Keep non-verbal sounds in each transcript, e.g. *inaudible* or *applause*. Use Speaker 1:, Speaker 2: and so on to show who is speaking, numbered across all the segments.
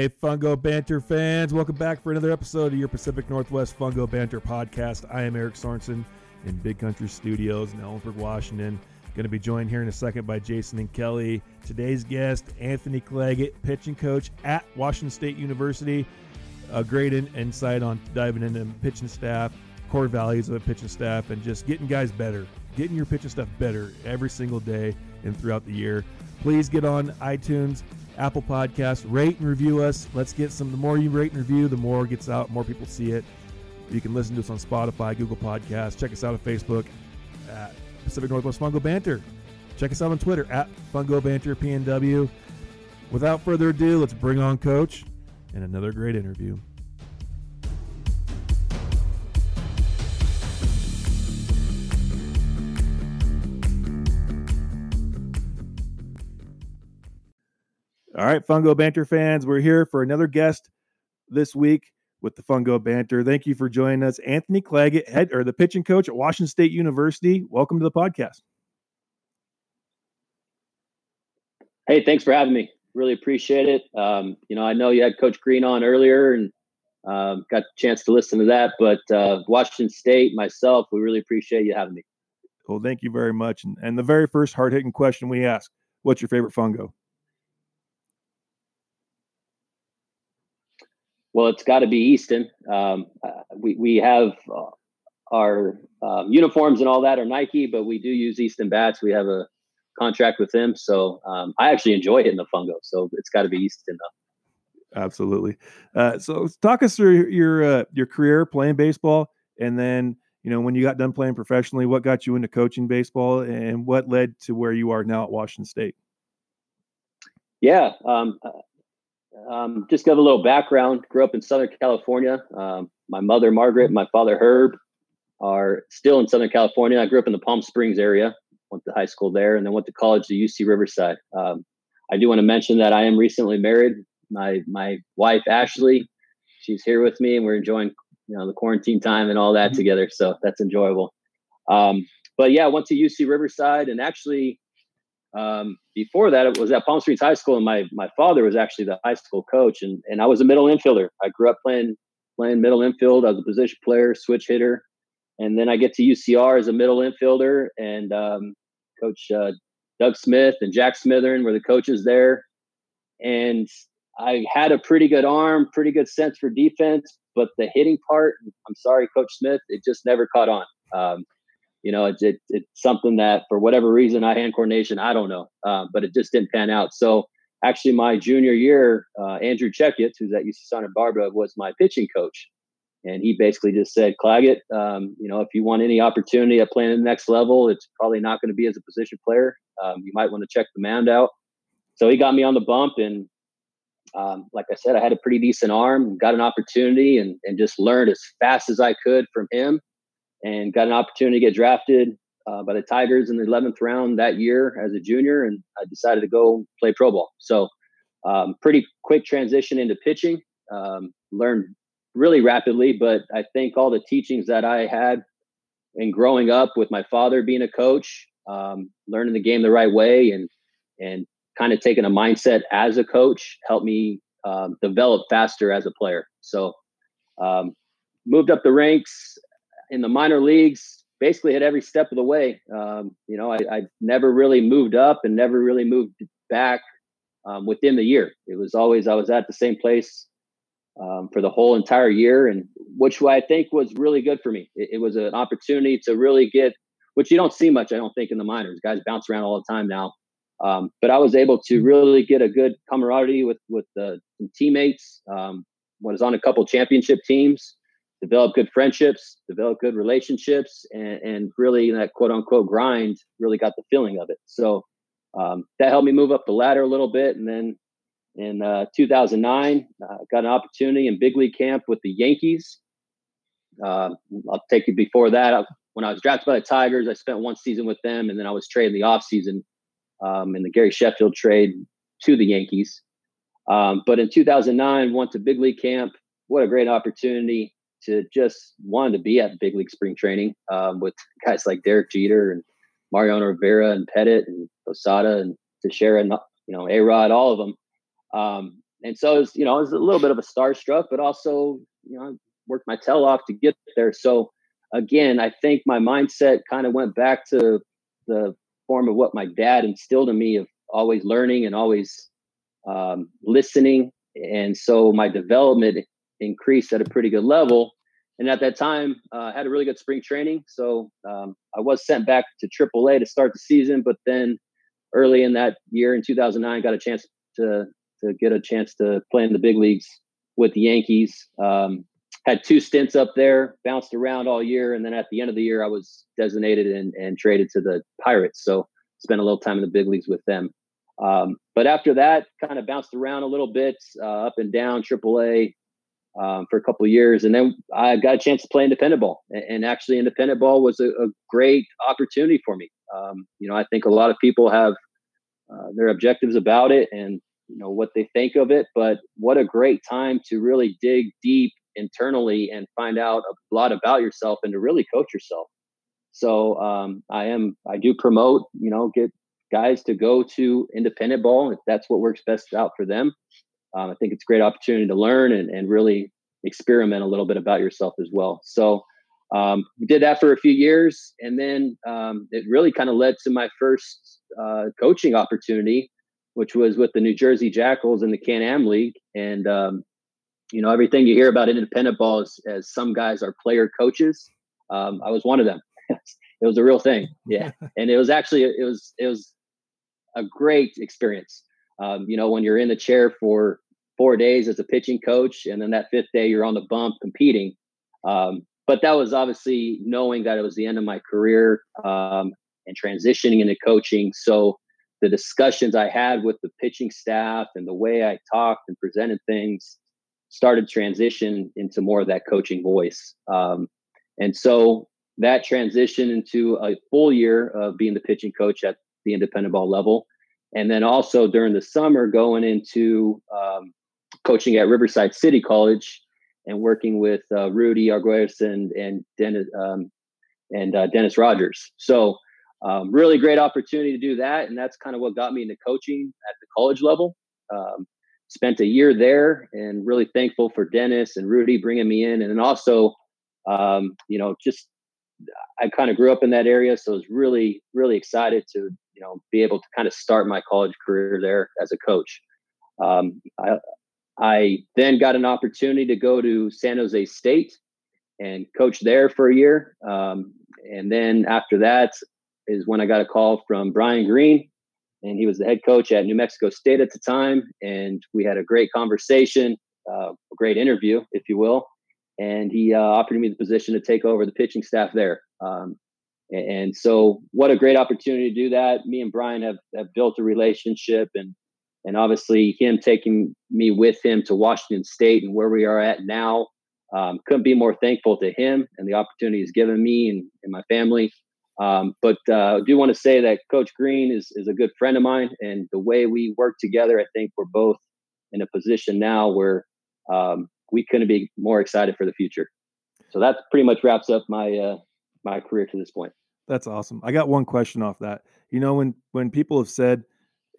Speaker 1: Hey, Fungo Banter fans, welcome back for another episode of your Pacific Northwest Fungo Banter podcast. I am Eric Sorensen in Big Country Studios in Ellensburg, Washington. Going to be joined here in a second by Jason and Kelly. Today's guest, Anthony Claggett, pitching coach at Washington State University. A great in- insight on diving into pitching staff, core values of the pitching staff, and just getting guys better, getting your pitching stuff better every single day and throughout the year. Please get on iTunes, Apple Podcasts, rate and review us. Let's get some. The more you rate and review, the more it gets out, more people see it. You can listen to us on Spotify, Google Podcasts. Check us out on Facebook at Pacific Northwest Fungo Banter. Check us out on Twitter at Fungo Banter PNW. Without further ado, let's bring on Coach and another great interview. All right, Fungo Banter fans, we're here for another guest this week with the Fungo Banter. Thank you for joining us, Anthony Claggett, head or the pitching coach at Washington State University. Welcome to the podcast.
Speaker 2: Hey, thanks for having me. Really appreciate it. Um, you know, I know you had Coach Green on earlier and um, got the chance to listen to that, but uh, Washington State, myself, we really appreciate you having me.
Speaker 1: Well, thank you very much. And, and the very first hard hitting question we ask What's your favorite fungo?
Speaker 2: Well, it's got to be Easton. Um, uh, we we have uh, our um, uniforms and all that are Nike, but we do use Easton bats. We have a contract with them, so um, I actually enjoy hitting the fungo. So it's got to be Easton. Though.
Speaker 1: Absolutely. Uh, so talk us through your uh, your career playing baseball, and then you know when you got done playing professionally, what got you into coaching baseball, and what led to where you are now at Washington State.
Speaker 2: Yeah, um, um, just give a little background. Grew up in Southern California. Um, my mother, Margaret, my father, Herb, are still in Southern California. I grew up in the Palm Springs area, went to high school there, and then went to college to UC Riverside. Um, I do want to mention that I am recently married. My my wife Ashley, she's here with me, and we're enjoying you know the quarantine time and all that mm-hmm. together. So that's enjoyable. Um, but yeah, went to UC Riverside, and actually um, before that, it was at Palm Springs High School, and my my father was actually the high school coach, and and I was a middle infielder. I grew up playing playing middle infield. I was a position player, switch hitter, and then I get to UCR as a middle infielder, and um, Coach uh, Doug Smith and Jack Smithern were the coaches there, and I had a pretty good arm, pretty good sense for defense, but the hitting part, I'm sorry, Coach Smith, it just never caught on. Um, you know, it's it, it's something that for whatever reason, I hand coordination, I don't know, uh, but it just didn't pan out. So actually, my junior year, uh, Andrew Checkett, who's at UC Santa Barbara, was my pitching coach, and he basically just said, Claggett, um, you know, if you want any opportunity at playing the next level, it's probably not going to be as a position player. Um, you might want to check the mound out. So he got me on the bump, and um, like I said, I had a pretty decent arm, got an opportunity, and and just learned as fast as I could from him and got an opportunity to get drafted uh, by the Tigers in the 11th round that year as a junior, and I decided to go play pro ball. So, um, pretty quick transition into pitching. Um, learned really rapidly, but I think all the teachings that I had in growing up with my father being a coach, um, learning the game the right way, and and kind of taking a mindset as a coach helped me um, develop faster as a player. So, um, moved up the ranks in the minor leagues, basically hit every step of the way. Um, you know, I, I, never really moved up and never really moved back um, within the year. It was always I was at the same place um, for the whole entire year, and which I think was really good for me. It, it, was an opportunity to really get, which you don't see much, I don't think, in the minors. Guys bounce around all the time now. Um, but I was able to mm-hmm. really get a good camaraderie with with the teammates. Um, was on a couple championship teams, develop good friendships, develop good relationships, and, and really that quote unquote grind really got the feeling of it. So um, that helped me move up the ladder a little bit. And then in uh, 2009, uh, got an opportunity in big league camp with the Yankees. Uh, I'll take you before that. When I was drafted by the Tigers, I spent one season with them, and then I was traded the offseason um, in the Gary Sheffield trade to the Yankees. Um, but in 2009, went to big league camp. What a great opportunity! To just wanted to be at big league spring training um, with guys like Derek Jeter and Mariano Rivera and Pettitte and Posada and Teixeira and you know A Rod, all of them. Um, and so it was, you know, it was a little bit of a starstruck, but also, you know, I worked my tail off to get there. So again, I think my mindset kind of went back to the form of what my dad instilled in me of always learning and always um, listening. And so my development increased at a pretty good level. And at that time, uh, I had a really good spring training. So um, I was sent back to AAA to start the season, but then early in that year in 2009, got a chance to to get a chance to play in the big leagues with the Yankees. Um, had two stints up there, bounced around all year, and then at the end of the year, I was designated and, and traded to the Pirates. So spent a little time in the big leagues with them. Um, but after that, kind of bounced around a little bit, uh, up and down AAA um, for a couple years, and then I got a chance to play independent ball. And, and actually, independent ball was a, a great opportunity for me. Um, you know, I think a lot of people have uh, their objectives about it and you know what they think of it, but what a great time to really dig deep internally and find out a lot about yourself and to really coach yourself. So um, I am I do promote you know get guys to go to independent ball if that's what works best out for them. Um, I think it's a great opportunity to learn and, and really experiment a little bit about yourself as well. So um, we did that for a few years, and then um, it really kind of led to my first uh, coaching opportunity, which was with the New Jersey Jackals in the Can Am League. And um, you know, everything you hear about independent ball is as some guys are player coaches. Um, I was one of them. *laughs* it was a real thing, yeah. *laughs* and it was actually it was it was a great experience. Um, you know, when you're in the chair for four days as a pitching coach, and then that fifth day you're on the bump competing. Um, but that was obviously knowing that it was the end of my career um, and transitioning into coaching. So the discussions I had with the pitching staff and the way I talked and presented things started transition into more of that coaching voice. Um, and so that transition into a full year of being the pitching coach at the independent ball level. And then also during the summer, going into um, coaching at Riverside City College and working with uh, Rudy Arguelles and, and Dennis, um, and uh, Dennis Rogers. So, um, really great opportunity to do that. And that's kind of what got me into coaching at the college level. Um, spent a year there and really thankful for Dennis and Rudy bringing me in. And then also, um, you know, just I kind of grew up in that area, so I was really, really excited to, you know, be able to kind of start my college career there as a coach. Um, I, I then got an opportunity to go to San Jose State and coach there for a year. Um, and then after that is when I got a call from Brian Green, and he was the head coach at New Mexico State at the time. And we had a great conversation, uh, a great interview, if you will. And he uh, offered me the position to take over the pitching staff there. Um, and so, what a great opportunity to do that. Me and Brian have, have built a relationship, and and obviously him taking me with him to Washington State and where we are at now. Um, couldn't be more thankful to him and the opportunity he's given me and, and my family. Um, but uh, I do want to say that Coach Green is, is a good friend of mine, and the way we work together, I think we're both in a position now where um, we couldn't be more excited for the future. So that pretty much wraps up my uh, my career to this point.
Speaker 1: That's awesome. I got one question off that. You know, when when people have said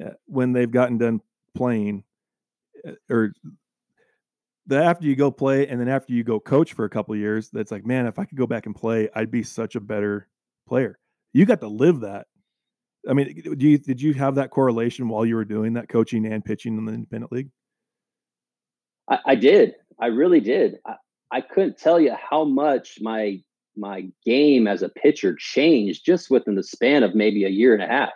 Speaker 1: uh, when they've gotten done playing, uh, or the after you go play and then after you go coach for a couple years, that's like, man, if I could go back and play, I'd be such a better player. You got to live that. I mean, do you did you have that correlation while you were doing that coaching and pitching in the independent league?
Speaker 2: I, I did. I really did. I, I couldn't tell you how much my my game as a pitcher changed just within the span of maybe a year and a half.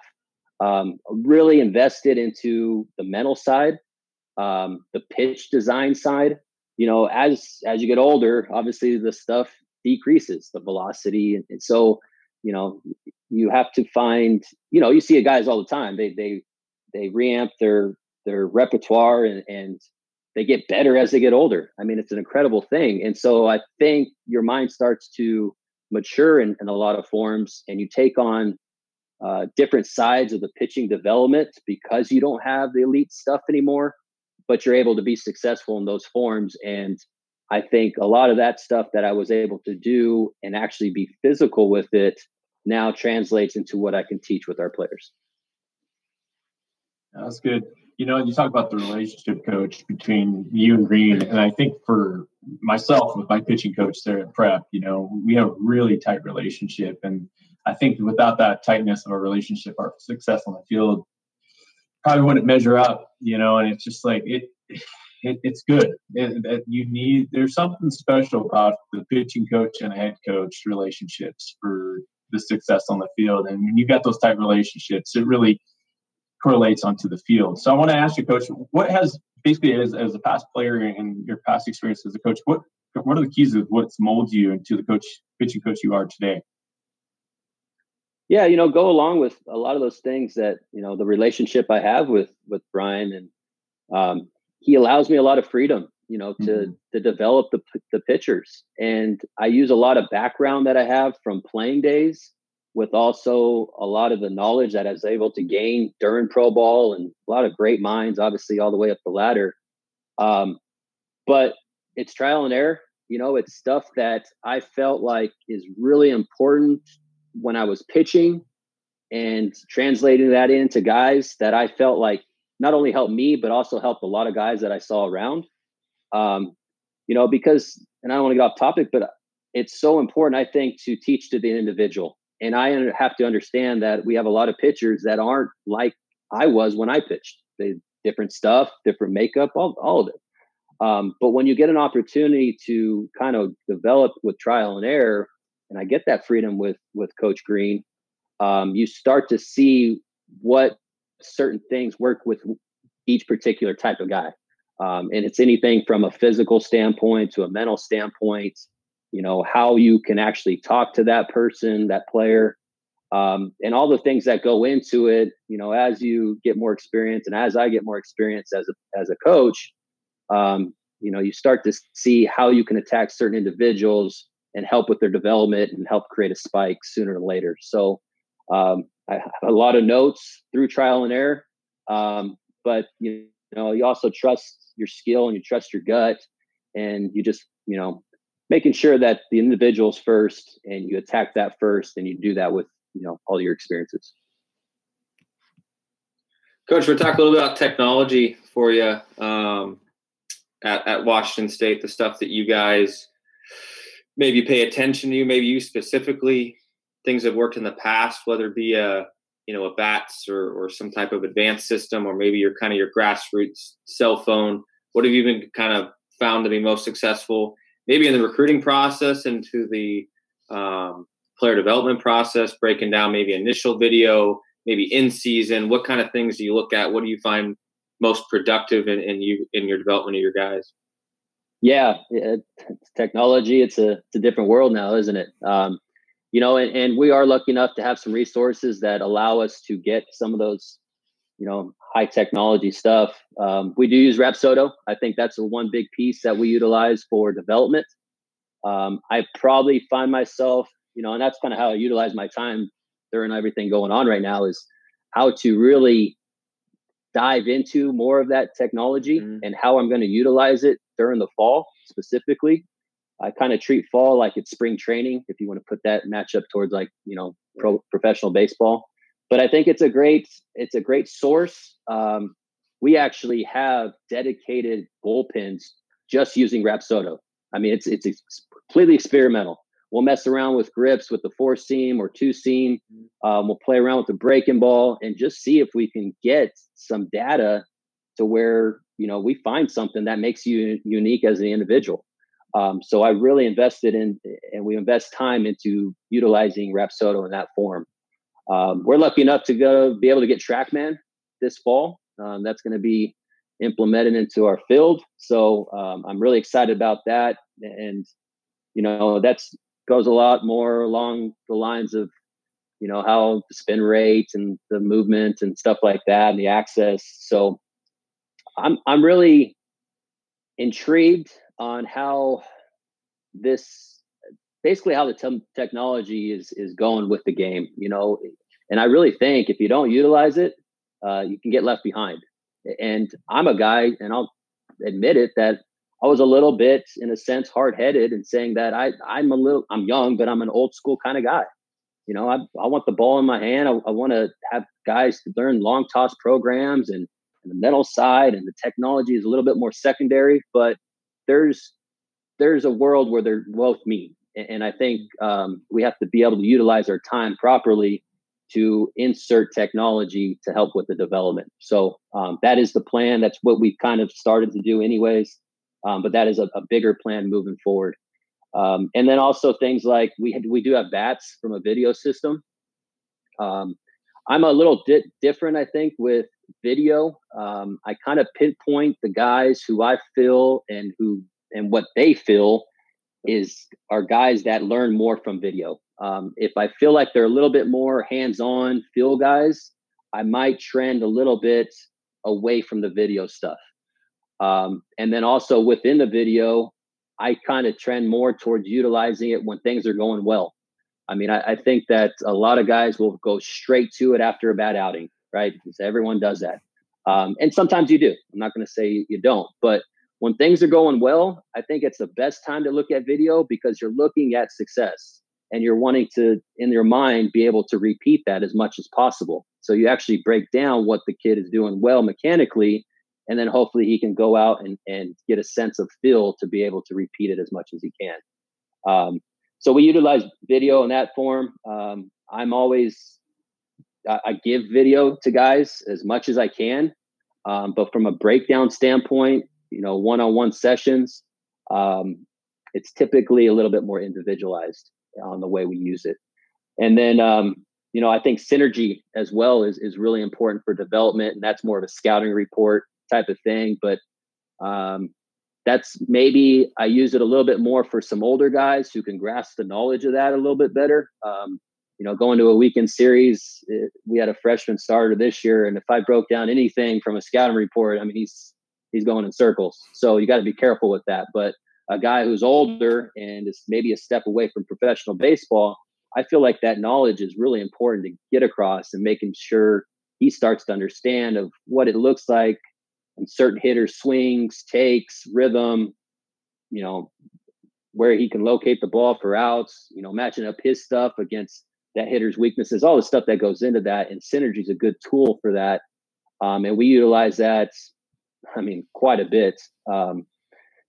Speaker 2: Um, really invested into the mental side, um, the pitch design side. You know, as as you get older, obviously the stuff decreases, the velocity, and, and so you know you have to find you know you see guys all the time they they they reamp their their repertoire and and they get better as they get older i mean it's an incredible thing and so i think your mind starts to mature in, in a lot of forms and you take on uh, different sides of the pitching development because you don't have the elite stuff anymore but you're able to be successful in those forms and i think a lot of that stuff that i was able to do and actually be physical with it now translates into what I can teach with our players.
Speaker 3: That's good. You know, you talk about the relationship coach between you and Green, and I think for myself with my pitching coach there at Prep, you know, we have a really tight relationship, and I think without that tightness of a relationship, our success on the field probably wouldn't measure up, you know. And it's just like it, it it's good. It, you need there's something special about the pitching coach and head coach relationships for the success on the field. And when you've got those tight relationships, it really correlates onto the field. So I want to ask you, coach, what has basically as, as a past player and your past experience as a coach, what what are the keys of what's molded you into the coach pitching coach you are today?
Speaker 2: yeah you know go along with a lot of those things that you know the relationship i have with with brian and um, he allows me a lot of freedom you know to mm-hmm. to develop the the pitchers and i use a lot of background that i have from playing days with also a lot of the knowledge that i was able to gain during pro ball and a lot of great minds obviously all the way up the ladder um, but it's trial and error you know it's stuff that i felt like is really important when I was pitching and translating that into guys that I felt like not only helped me, but also helped a lot of guys that I saw around. Um, you know, because, and I don't want to get off topic, but it's so important, I think, to teach to the individual. And I have to understand that we have a lot of pitchers that aren't like I was when I pitched. They different stuff, different makeup, all, all of it. Um, but when you get an opportunity to kind of develop with trial and error, and I get that freedom with with Coach Green, um, you start to see what certain things work with each particular type of guy. Um, and it's anything from a physical standpoint to a mental standpoint, you know, how you can actually talk to that person, that player, um, and all the things that go into it, you know, as you get more experience and as I get more experience as a, as a coach, um, you know, you start to see how you can attack certain individuals and help with their development and help create a spike sooner or later. So um, I have a lot of notes through trial and error, um, but you know you also trust your skill and you trust your gut, and you just you know making sure that the individual's first and you attack that first, and you do that with you know all your experiences.
Speaker 4: Coach, we're talking a little bit about technology for you um, at, at Washington State, the stuff that you guys maybe pay attention to, maybe you specifically, things that worked in the past, whether it be a you know a bats or, or some type of advanced system, or maybe your kind of your grassroots cell phone. What have you been kind of found to be most successful? Maybe in the recruiting process, into the um, player development process, breaking down maybe initial video, maybe in season. What kind of things do you look at? What do you find most productive in, in you in your development of your guys?
Speaker 2: yeah, it, it's technology. It's a it's a different world now, isn't it? Um, you know, and, and we are lucky enough to have some resources that allow us to get some of those, you know, high technology stuff. Um, we do use Rapsodo. I think that's the one big piece that we utilize for development. Um, I probably find myself, you know, and that's kind of how I utilize my time during everything going on right now is how to really dive into more of that technology mm-hmm. and how I'm going to utilize it during the fall specifically. I kind of treat fall like it's spring training, if you want to put that matchup towards like you know pro, professional baseball. But I think it's a great it's a great source. Um, we actually have dedicated bullpens just using Rapsodo. I mean, it's it's, completely experimental. We'll mess around with grips with the four seam or two seam. Um, we'll play around with the breaking ball and just see if we can get some data to where you know we find something that makes you unique as an individual um, so i really invested in and we invest time into utilizing Rapsodo in that form um, we're lucky enough to go be able to get TrackMan this fall. Um, that's going to be implemented into our field. So um, i'm really excited about that. And you know that's goes a lot more along the lines of you know how the spin rate and the movement and stuff like that and the axis. So I'm I'm really intrigued on how this basically how the te- technology is is going with the game. You know, and I really think if you don't utilize it, uh, you can get left behind. And I'm a guy, and I'll admit it that I was a little bit, in a sense, hard headed and saying that I I'm a little I'm young, but I'm an old school kind of guy. You know, I I want the ball in my hand. I, I want to have guys learn long toss programs and and the mental side and the technology is a little bit more secondary but there's there's a world where they're both meet and i think um, we have to be able to utilize our time properly to insert technology to help with the development. So um, that is the plan. That's what we've kind of started to do anyways um, but that is a, a, bigger plan moving forward. Um, and then also things like we had, we do have bats from a video system. Um, I'm a little di- different, I think, with video. Um, I kind of pinpoint the guys who I feel and who and what they feel is are guys that learn more from video. Um, if I feel like they're a little bit more hands-on feel guys, I might trend a little bit away from the video stuff. Um, and then also within the video, I kind of trend more towards utilizing it when things are going well. I mean, I, I, think that a lot of guys will go straight to it after a bad outing, right? Because everyone does that. Um, and sometimes you do. I'm not going to say you don't, but when things are going well, I think it's the best time to look at video because you're looking at success and you're wanting to, in your mind, be able to repeat that as much as possible. So you actually break down what the kid is doing well mechanically, and then hopefully he can go out and, and get a sense of feel to be able to repeat it as much as he can. Um, so we utilize video in that form. Um, I'm always I, I, give video to guys as much as I can, um, but from a breakdown standpoint, you know, one-on-one sessions, um, it's typically a little bit more individualized on the way we use it. And then, um, you know, I think synergy as well is is really important for development, and that's more of a scouting report type of thing. But um, that's maybe I use it a little bit more for some older guys who can grasp the knowledge of that a little bit better. Um, you know, going to a weekend series, it, we had a freshman starter this year, and if I broke down anything from a scouting report, I mean, he's he's going in circles. So you got to be careful with that. But a guy who's older and is maybe a step away from professional baseball, I feel like that knowledge is really important to get across and making sure he starts to understand of what it looks like and certain hitters swings, takes, rhythm, you know, where he can locate the ball for outs, you know, matching up his stuff against that hitter's weaknesses, all the stuff that goes into that. And synergy is a good tool for that. Um, and we utilize that, I mean, quite a bit. Um,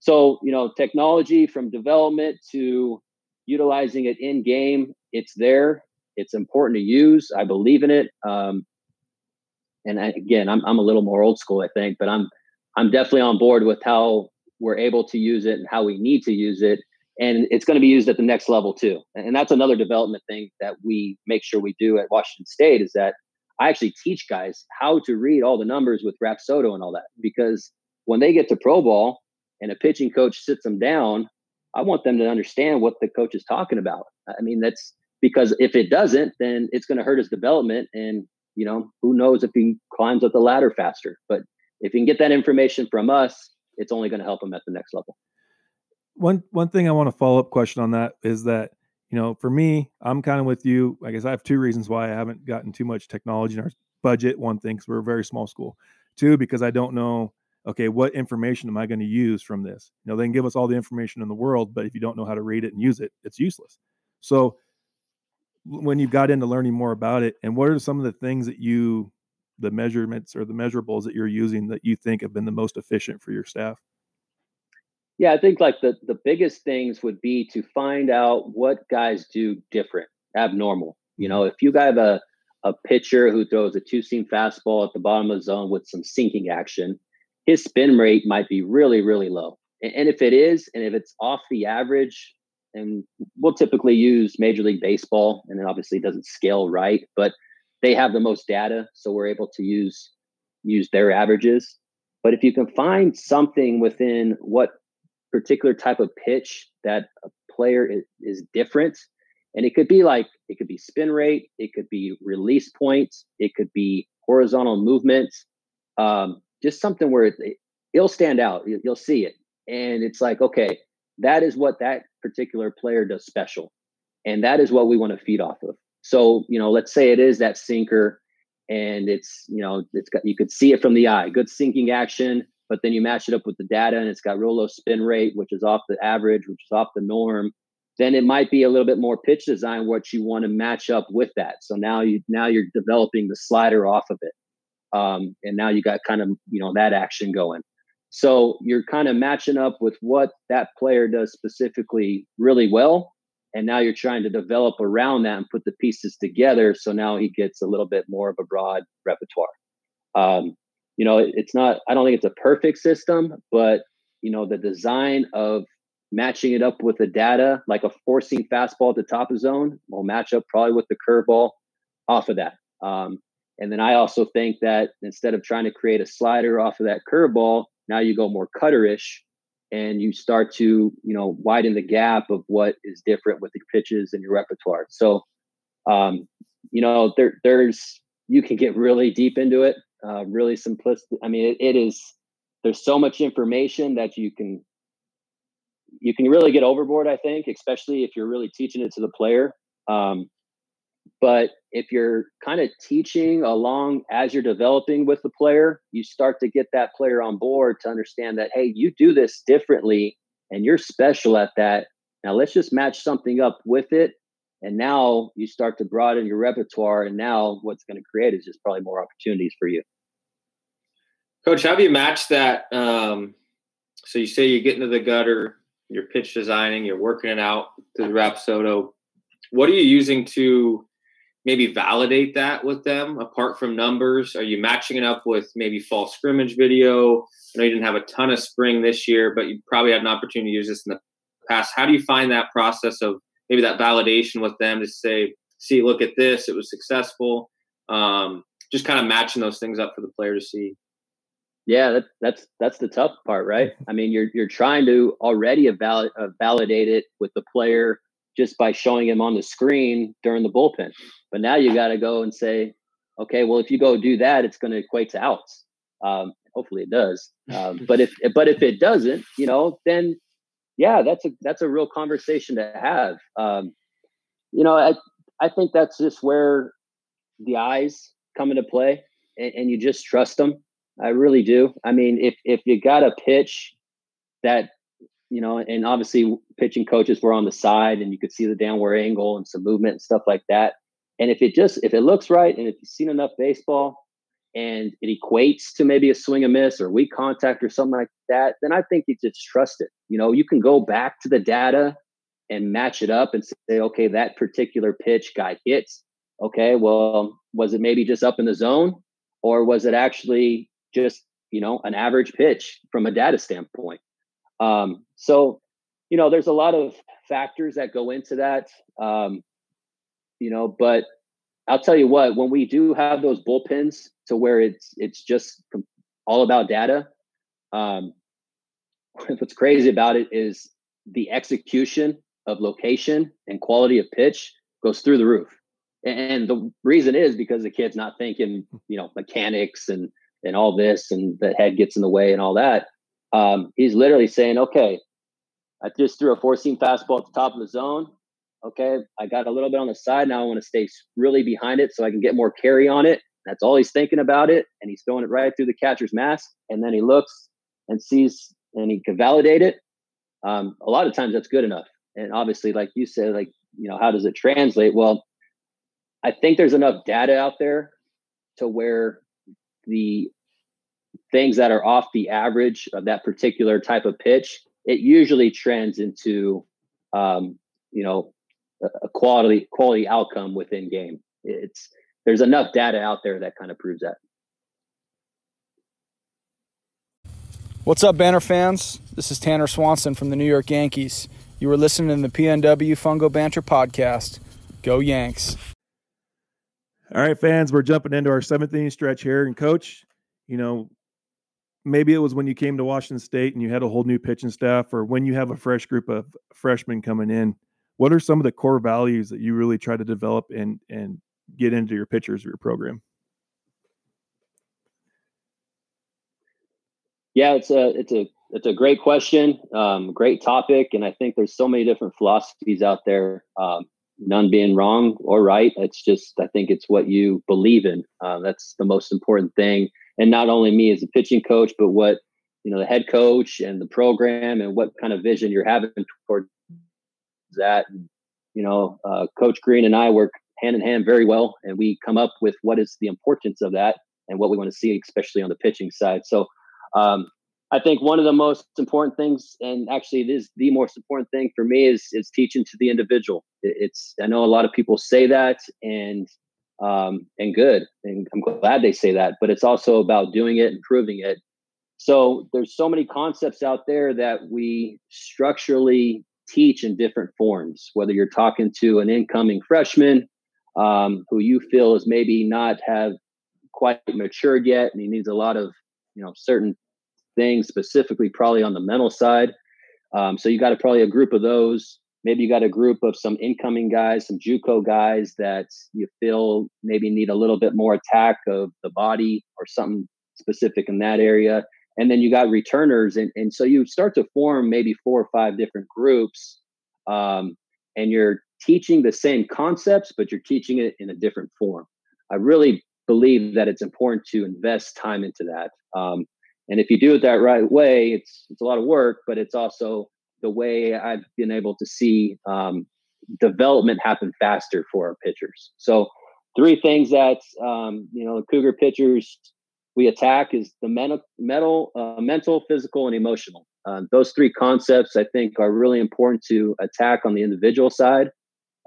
Speaker 2: so, you know, technology from development to utilizing it in game, it's there. It's important to use. I believe in it. Um, and I, again, I'm I'm a little more old school, I think, but I'm I'm definitely on board with how we're able to use it and how we need to use it. And it's going to be used at the next level too. And that's another development thing that we make sure we do at Washington State is that I actually teach guys how to read all the numbers with Rapsodo and all that. Because when they get to pro ball and a pitching coach sits them down, I want them to understand what the coach is talking about. I mean, that's because if it doesn't, then it's going to hurt his development. And you know, who knows if he climbs up the ladder faster. But if he can get that information from us, it's only going to help him at the next level.
Speaker 1: One one thing I want to follow up question on that is that you know, for me, I'm kind of with you. I guess I have two reasons why I haven't gotten too much technology in our budget. One thing, because we're a very small school. Two, because I don't know, okay, what information am I going to use from this? You know, they can give us all the information in the world, but if you don't know how to read it and use it, it's useless. So when you've got into learning more about it and what are some of the things that you the measurements or the measurables that you're using that you think have been the most efficient for your staff
Speaker 2: yeah i think like the the biggest things would be to find out what guys do different abnormal you know mm-hmm. if you have a a pitcher who throws a two seam fastball at the bottom of the zone with some sinking action his spin rate might be really really low and, and if it is and if it's off the average and we'll typically use Major League Baseball, and it obviously doesn't scale right, but they have the most data, so we're able to use use their averages. But if you can find something within what particular type of pitch that a player is, is different, and it could be like it could be spin rate, it could be release points, it could be horizontal movements, um, just something where it, it'll stand out. You'll see it, and it's like okay, that is what that particular player does special. And that is what we want to feed off of. So, you know, let's say it is that sinker and it's, you know, it's got, you could see it from the eye, good sinking action, but then you match it up with the data and it's got real low spin rate, which is off the average, which is off the norm. Then it might be a little bit more pitch design, what you want to match up with that. So now you, now you're developing the slider off of it. um, and now you got kind of you know that action going. So you're kind of matching up with what that player does specifically really well, and now you're trying to develop around that and put the pieces together. So now he gets a little bit more of a broad repertoire. Um, you know, it's not. I don't think it's a perfect system, but you know the design of matching it up with the data, like a four seam fastball at the top of zone, will match up probably with the curveball off of that. Um, and then I also think that instead of trying to create a slider off of that curveball, now you go more cutterish and you start to, you know, widen the gap of what is different with the pitches in your repertoire. So, um, you know, there, there's, you can get really deep into it, uh, really simplistic. I mean, it, it is, there's so much information that you can, you can really get overboard, I think, especially if you're really teaching it to the player. Um, but if you're kind of teaching along as you're developing with the player, you start to get that player on board to understand that, hey, you do this differently and you're special at that. Now let's just match something up with it. And now you start to broaden your repertoire. And now what's going to create is just probably more opportunities for you.
Speaker 4: Coach, how do you match that? Um, so you say you get into the gutter, you're pitch designing, you're working it out through Rapsodo. What are you using to maybe validate that with them apart from numbers? Are you matching it up with maybe fall scrimmage video? I know you didn't have a ton of spring this year, but you probably had an opportunity to use this in the past. How do you find that process of maybe that validation with them to say, see, look at this, it was successful? Um, just kind of matching those things up for the player to see.
Speaker 2: Yeah, that, that's that's the tough part, right? I mean, you're you're trying to already uh, validate it with the player just by showing him on the screen during the bullpen. But now you got to go and say, okay, well, if you go do that, it's going to equate to outs. Um, hopefully it does. Um, but if but if it doesn't, you know, then yeah, that's a that's a real conversation to have. Um, you know, I I think that's just where the eyes come into play, and, and you just trust them. I really do. I mean, if if you got a pitch that you know, and obviously pitching coaches were on the side and you could see the downward angle and some movement and stuff like that. And if it just if it looks right and if you've seen enough baseball and it equates to maybe a swing and miss or weak contact or something like that, then I think you just trust it. You know, you can go back to the data and match it up and say, okay, that particular pitch guy hits. Okay, well, was it maybe just up in the zone or was it actually just, you know, an average pitch from a data standpoint? Um, so, you know, there's a lot of factors that go into that. Um, you know, but I'll tell you what, when we do have those bullpens to where it's it's just all about data, um, *laughs* what's crazy about it is the execution of location and quality of pitch goes through the roof. And the reason is because the kid's not thinking, you know, mechanics and and all this, and the head gets in the way and all that. Um, he's literally saying, okay, I just threw a four seam fastball at the top of the zone. Okay, I got a little bit on the side. Now I want to stay really behind it so I can get more carry on it. That's all he's thinking about it. And he's throwing it right through the catcher's mask. And then he looks and sees and he can validate it. Um, a lot of times that's good enough. And obviously, like you said, like, you know, how does it translate? Well, I think there's enough data out there to where the things that are off the average of that particular type of pitch, it usually trends into, um, you know, a quality quality outcome within game. It's there's enough data out there that kind of proves that.
Speaker 5: What's up, Banter fans? This is Tanner Swanson from the New York Yankees. You are listening to the PNW Fungo Banter podcast. Go Yanks!
Speaker 1: All right, fans, we're jumping into our seventh inning stretch here, and coach, you know, maybe it was when you came to Washington State and you had a whole new pitching staff, or when you have a fresh group of freshmen coming in. What are some of the core values that you really try to develop and and get into your pitchers or your program?
Speaker 2: Yeah, it's a it's a it's a great question, um, great topic, and I think there's so many different philosophies out there. Um, none being wrong or right. It's just I think it's what you believe in. Uh, that's the most important thing and not only me as a pitching coach, but what you know the head coach and the program and what kind of vision you're having towards that. And, you know, uh, Coach Green and I work hand in hand very well, and we come up with what is the importance of that. and what we want to see, especially on the pitching side. So um, I think one of the most important things, and actually it is the most important thing for me, is is teaching to the individual. It's I know a lot of people say that, and um, and good, and I'm glad they say that. But it's also about doing it and proving it. So there's so many concepts out there that we structurally teach in different forms. Whether you're talking to an incoming freshman um, who you feel is maybe not have quite matured yet, and he needs a lot of you know certain things specifically probably on the mental side. Um, so you got a, probably a group of those. Maybe you got a group of some incoming guys, some JUCO guys that you feel maybe need a little bit more attack of the body or something specific in that area. And then you got returners, and, and so you start to form maybe four or five different groups, um, and you're teaching the same concepts, but you're teaching it in a different form. I really believe that it's important to invest time into that. Um, and if you do it that right way, it's it's a lot of work, but it's also the way I've been able to see um, development happen faster for our pitchers. So three things that um, you know the Cougar pitchers we attack is the mental, mental, uh, mental, physical, and emotional. Uh, those three concepts I think are really important to attack on the individual side.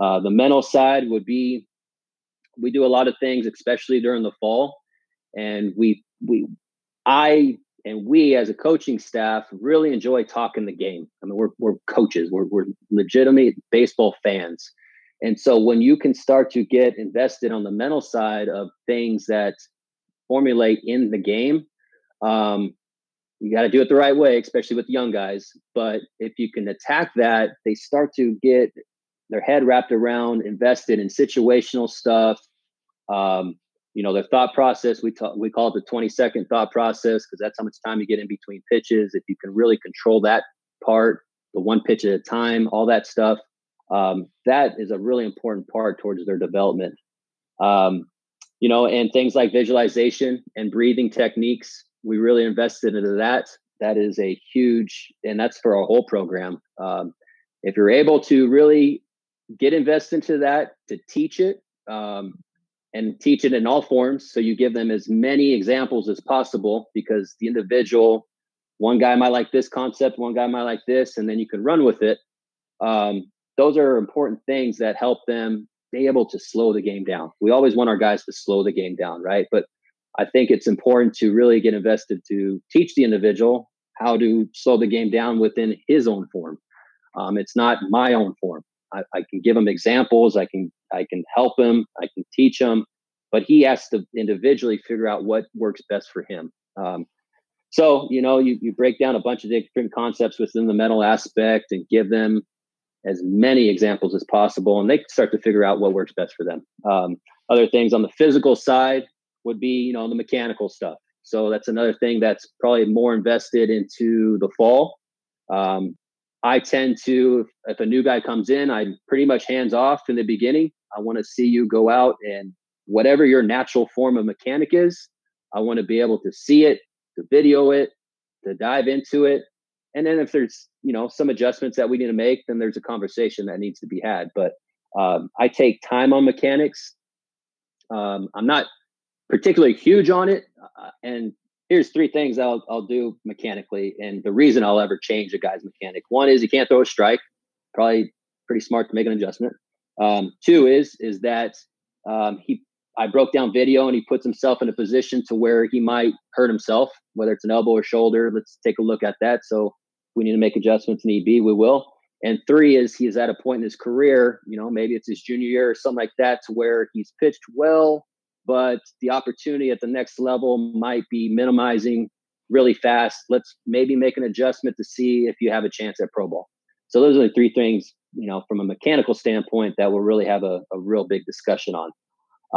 Speaker 2: Uh, the mental side would be we do a lot of things, especially during the fall, and we we I and we as a coaching staff really enjoy talking the game. I mean, we're, we're coaches, we're, we're legitimate baseball fans. And so when you can start to get invested on the mental side of things that formulate in the game, um, you got to do it the right way, especially with young guys. But if you can attack that, they start to get their head wrapped around, invested in situational stuff, um, you know, their thought process, we talk, we call it the 20 second thought process because that's how much time you get in between pitches. If you can really control that part, the one pitch at a time, all that stuff, um, that is a really important part towards their development. Um, you know, and things like visualization and breathing techniques, we really invested into that. That is a huge, and that's for our whole program. Um, if you're able to really get invested into that, to teach it, um, and teach it in all forms. So you give them as many examples as possible because the individual, one guy might like this concept, one guy might like this, and then you can run with it. Um, those are important things that help them be able to slow the game down. We always want our guys to slow the game down, right? But I think it's important to really get invested to teach the individual how to slow the game down within his own form. Um, it's not my own form. I, I, can give him examples. I can I can help him. I can teach him, but he has to individually figure out what works best for him. Um, so you know, you you break down a bunch of different concepts within the mental aspect and give them as many examples as possible, and they start to figure out what works best for them. Um, other things on the physical side would be you know the mechanical stuff. So that's another thing that's probably more invested into the fall. Um, I tend to, if a new guy comes in, I'm pretty much hands off in the beginning. I want to see you go out and whatever your natural form of mechanic is, I want to be able to see it, to video it, to dive into it. And then if there's, you know, some adjustments that we need to make, then there's a conversation that needs to be had. But um, I take time on mechanics. Um, I'm not particularly huge on it. Uh, and here's three things I'll I'll do mechanically, and the reason I'll ever change a guy's mechanic. One is he can't throw a strike. Probably pretty smart to make an adjustment. Um, two is is that um, he I broke down video and he puts himself in a position to where he might hurt himself, whether it's an elbow or shoulder. Let's take a look at that. So we need to make adjustments need be, we will. And three is he's at a point in his career, you know, maybe it's his junior year or something like that, to where he's pitched well, but the opportunity at the next level might be minimizing really fast. Let's maybe make an adjustment to see if you have a chance at pro ball. So those are the three things, you know, from a mechanical standpoint that we'll really have a, a real big discussion on.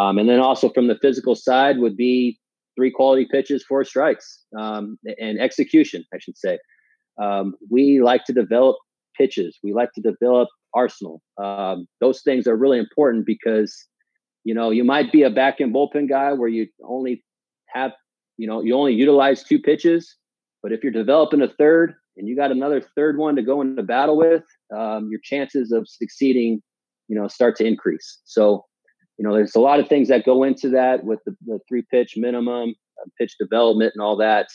Speaker 2: Um, and then also from the physical side would be three quality pitches, four strikes, um, and execution, I should say. Um, we like to develop pitches. We like to develop arsenal. Um, those things are really important because you know, you might be a back end bullpen guy where you only have, you know, you only utilize two pitches. But if you're developing a third and you got another third one to go into battle with, um, your chances of succeeding, you know, start to increase. So you know, there's a lot of things that go into that with the, the three pitch minimum, uh, pitch development, and all that.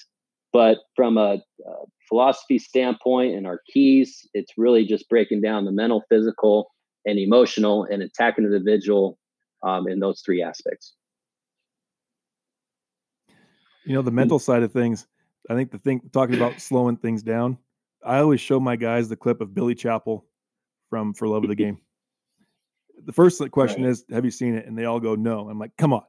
Speaker 2: But from a, a philosophy standpoint and our keys, it's really just breaking down the mental, physical, and emotional, and attacking the individual um, in those three aspects.
Speaker 1: You know, the mental side of things. I think the thing talking about slowing things down. I always show my guys the clip of Billy Chapel from For Love of the *laughs* Game. The first question right. is, "Have you seen it?" And they all go, "No." I'm like, "Come on!"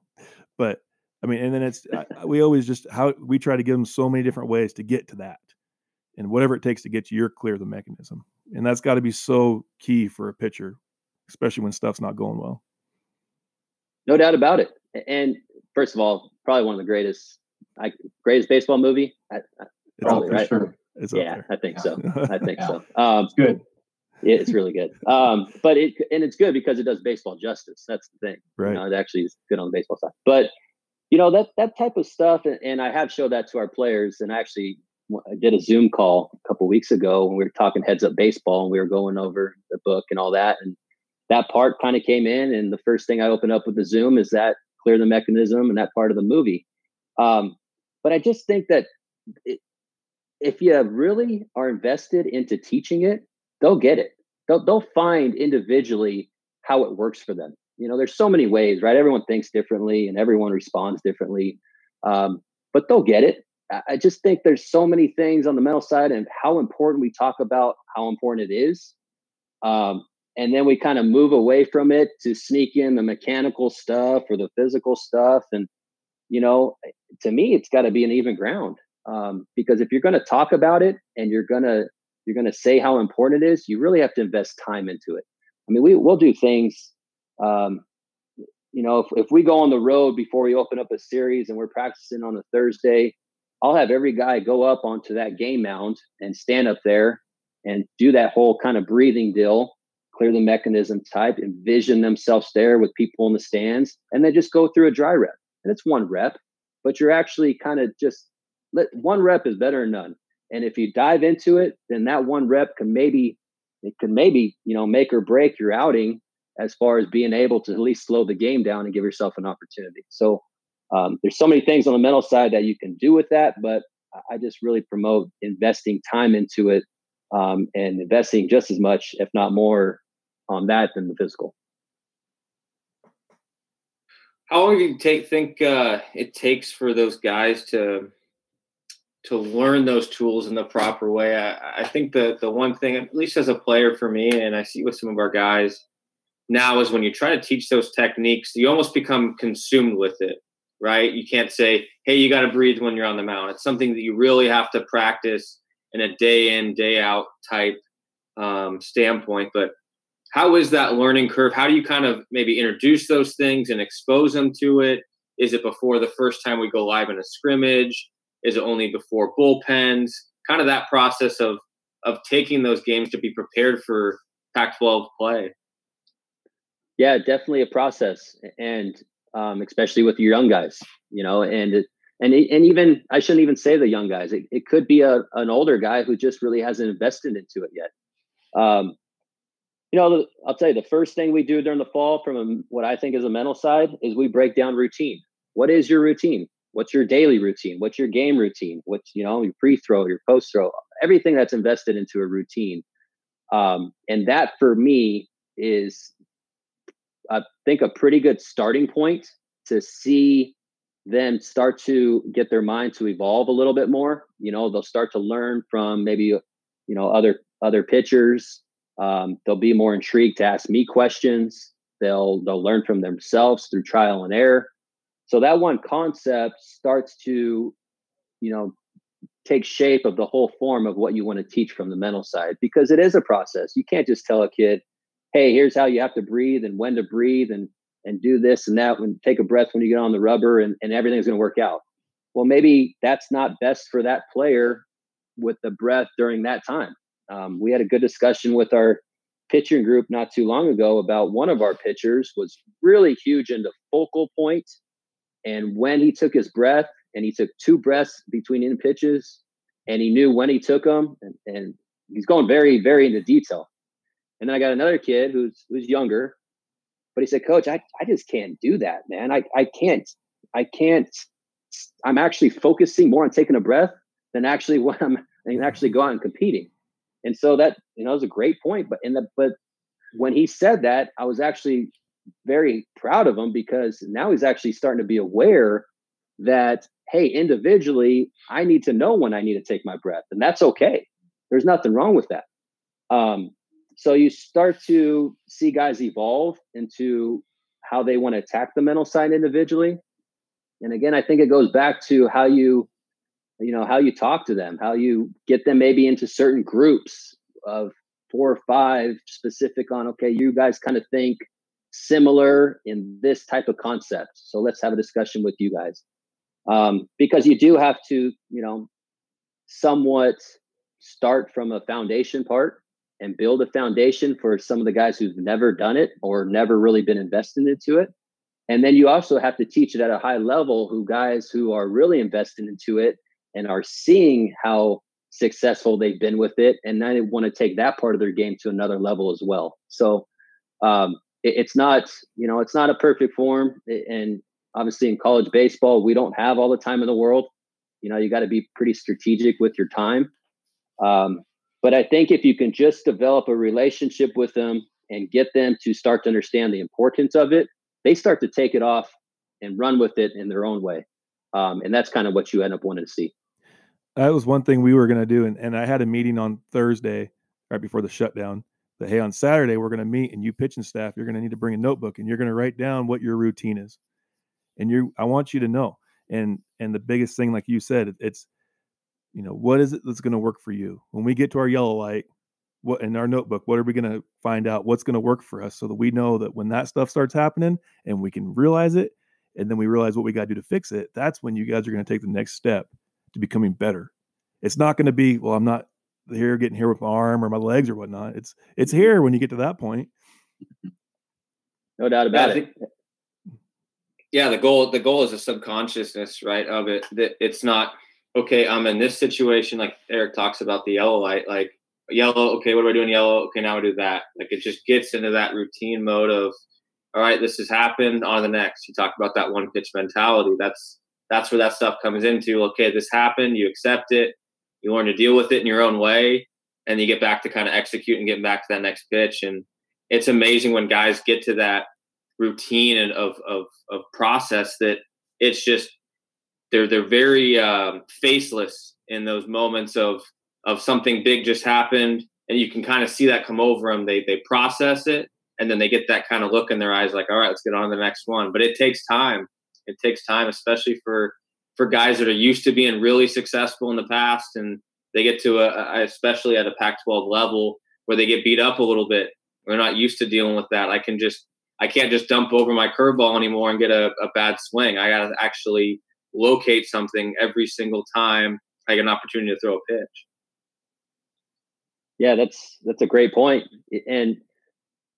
Speaker 1: But I mean, and then it's we always just how we try to give them so many different ways to get to that, and whatever it takes to get you, you're clear the mechanism, and that's got to be so key for a pitcher, especially when stuff's not going well.
Speaker 2: No doubt about it. And first of all, probably one of the greatest, I, greatest baseball movie. I, probably right. Sure. yeah, I think yeah. so. I *laughs* think yeah. so. Um,
Speaker 3: it's good.
Speaker 2: Yeah, it's really good. Um, but it and it's good because it does baseball justice. That's the thing.
Speaker 1: Right.
Speaker 2: You know, it actually is good on the baseball side. But you know that that type of stuff, and, and I have showed that to our players. And I actually I did a Zoom call a couple weeks ago when we were talking heads up baseball, and we were going over the book and all that. And that part kind of came in, and the first thing I opened up with the Zoom is that clear the mechanism and that part of the movie. Um, but I just think that it, if you really are invested into teaching it, they'll get it. They'll they'll find individually how it works for them. You know, there's so many ways, right? Everyone thinks differently and everyone responds differently, um, but they'll get it. I just think there's so many things on the mental side and how important we talk about how important it is. Um, and then we kind of move away from it to sneak in the mechanical stuff or the physical stuff. And you know to me it's got to be an even ground um, because if you're going to talk about it and you're going to you're going to say how important it is you really have to invest time into it. I mean we, we'll do things um, you know if, if we go on the road before we open up a series and we're practicing on a thursday i'll have every guy go up onto that game mound and stand up there and do that whole kind of breathing deal clear the mechanism type, envision themselves there with people in the stands, and then just go through a dry rep. And it's one rep, but you're actually kind of just let one rep is better than none. And if you dive into it, then that one rep can maybe it can maybe you know make or break your outing as far as being able to at least slow the game down and give yourself an opportunity. So um, there's so many things on the mental side that you can do with that, but I just really promote investing time into it um, and investing just as much, if not more, on that than the physical.
Speaker 4: How long do you take think uh, it takes for those guys to to learn those tools in the proper way? I, I think the the one thing, at least as a player for me, and I see with some of our guys now, is when you try to teach those techniques, you almost become consumed with it, right? You can't say, "Hey, you got to breathe when you're on the mound." It's something that you really have to practice in a day in day out type um, standpoint. But how is that learning curve? How do you kind of maybe introduce those things and expose them to it? Is it before the first time we go live in a scrimmage? Is it only before bullpens? Kind of that process of of taking those games to be prepared for Pac-12 play.
Speaker 2: Yeah, definitely a process, and um, especially with your young guys, you know, and and and even I shouldn't even say the young guys. It, it could be a an older guy who just really hasn't invested into it yet. Um, you know, I'll tell you the first thing we do during the fall from a, what I think is a mental side is we break down routine. What is your routine? What's your daily routine? What's your game routine? What's, you know, your pre throw, your post throw, everything that's invested into a routine. Um, and that for me is, I think, a pretty good starting point to see them start to get their mind to evolve a little bit more. You know, they'll start to learn from maybe, you know, other other pitchers um, they'll be more intrigued to ask me questions. They'll they'll learn from themselves through trial and error. So that one concept starts to, you know, take shape of the whole form of what you want to teach from the mental side because it is a process. You can't just tell a kid, "Hey, here's how you have to breathe and when to breathe and and do this and that when take a breath when you get on the rubber and, and everything's going to work out." Well, maybe that's not best for that player with the breath during that time. Um, we had a good discussion with our pitching group not too long ago about one of our pitchers was really huge into focal point and when he took his breath and he took two breaths between in pitches and he knew when he took them and, and he's going very very into detail and then i got another kid who's who's younger But he said, Coach, I, I just can't do that, man. I, I can't, I can't, I'm actually focusing more on taking a breath than actually *laughs* when I'm and actually go out and competing. And so that, you know, was a great point. But in the but when he said that, I was actually very proud of him because now he's actually starting to be aware that hey, individually, I need to know when I need to take my breath, and that's okay. There's nothing wrong with that. Um, so you start to see guys evolve into how they want to attack the mental side individually. And again, I think it goes back to how you, you know, how you talk to them, how you get them maybe into certain groups of four or five specific on, okay, you guys kind of think similar in this type of concept. So let's have a discussion with you guys. Um, because you do have to, you know, somewhat start from a foundation part and build a foundation for some of the guys who've never done it or never really been invested into it. And then you also have to teach it at a high level who guys who are really invested into it and are seeing how successful they've been with it. And then they want to take that part of their game to another level as well. So um, it, it's not, you know, it's not a perfect form. And obviously in college baseball, we don't have all the time in the world. You know, you got to be pretty strategic with your time. Um, but I think if you can just develop a relationship with them and get them to start to understand the importance of it, they start to take it off and run with it in their own way. Um, and that's kind of what you end up wanting to see.
Speaker 1: That was one thing we were going to do. And, and I had a meeting on Thursday, right before the shutdown, that, hey, on Saturday, we're going to meet and you pitching staff, you're going to need to bring a notebook and you're going to write down what your routine is. And you I want you to know. And, and the biggest thing, like you said, it's, you know, what is it that's going to work for you? When we get to our yellow light, what in our notebook, what are we going to find out what's going to work for us so that we know that when that stuff starts happening and we can realize it and then we realize what we got to do to fix it, that's when you guys are going to take the next step to becoming better. It's not going to be, well, I'm not here getting here with my arm or my legs or whatnot. It's it's here when you get to that point.
Speaker 2: No doubt about yeah, it. Think,
Speaker 4: yeah, the goal the goal is a subconsciousness, right? Of it that it's not okay, I'm in this situation, like Eric talks about the yellow light, like yellow, okay, what do I do in yellow? Okay, now I do that. Like it just gets into that routine mode of, all right, this has happened on the next. You talk about that one pitch mentality. That's that's where that stuff comes into. Okay, this happened, you accept it, you learn to deal with it in your own way, and you get back to kind of execute and get back to that next pitch. And it's amazing when guys get to that routine of of of process that it's just they're they're very um, faceless in those moments of of something big just happened, and you can kind of see that come over them. They they process it, and then they get that kind of look in their eyes, like, all right, let's get on to the next one. But it takes time. It takes time, especially for for guys that are used to being really successful in the past, and they get to a, especially at a Pac-12 level where they get beat up a little bit. They're not used to dealing with that. I can just I can't just dump over my curveball anymore and get a, a bad swing. I got to actually locate something every single time I get an opportunity to throw a pitch.
Speaker 2: Yeah, that's that's a great point. And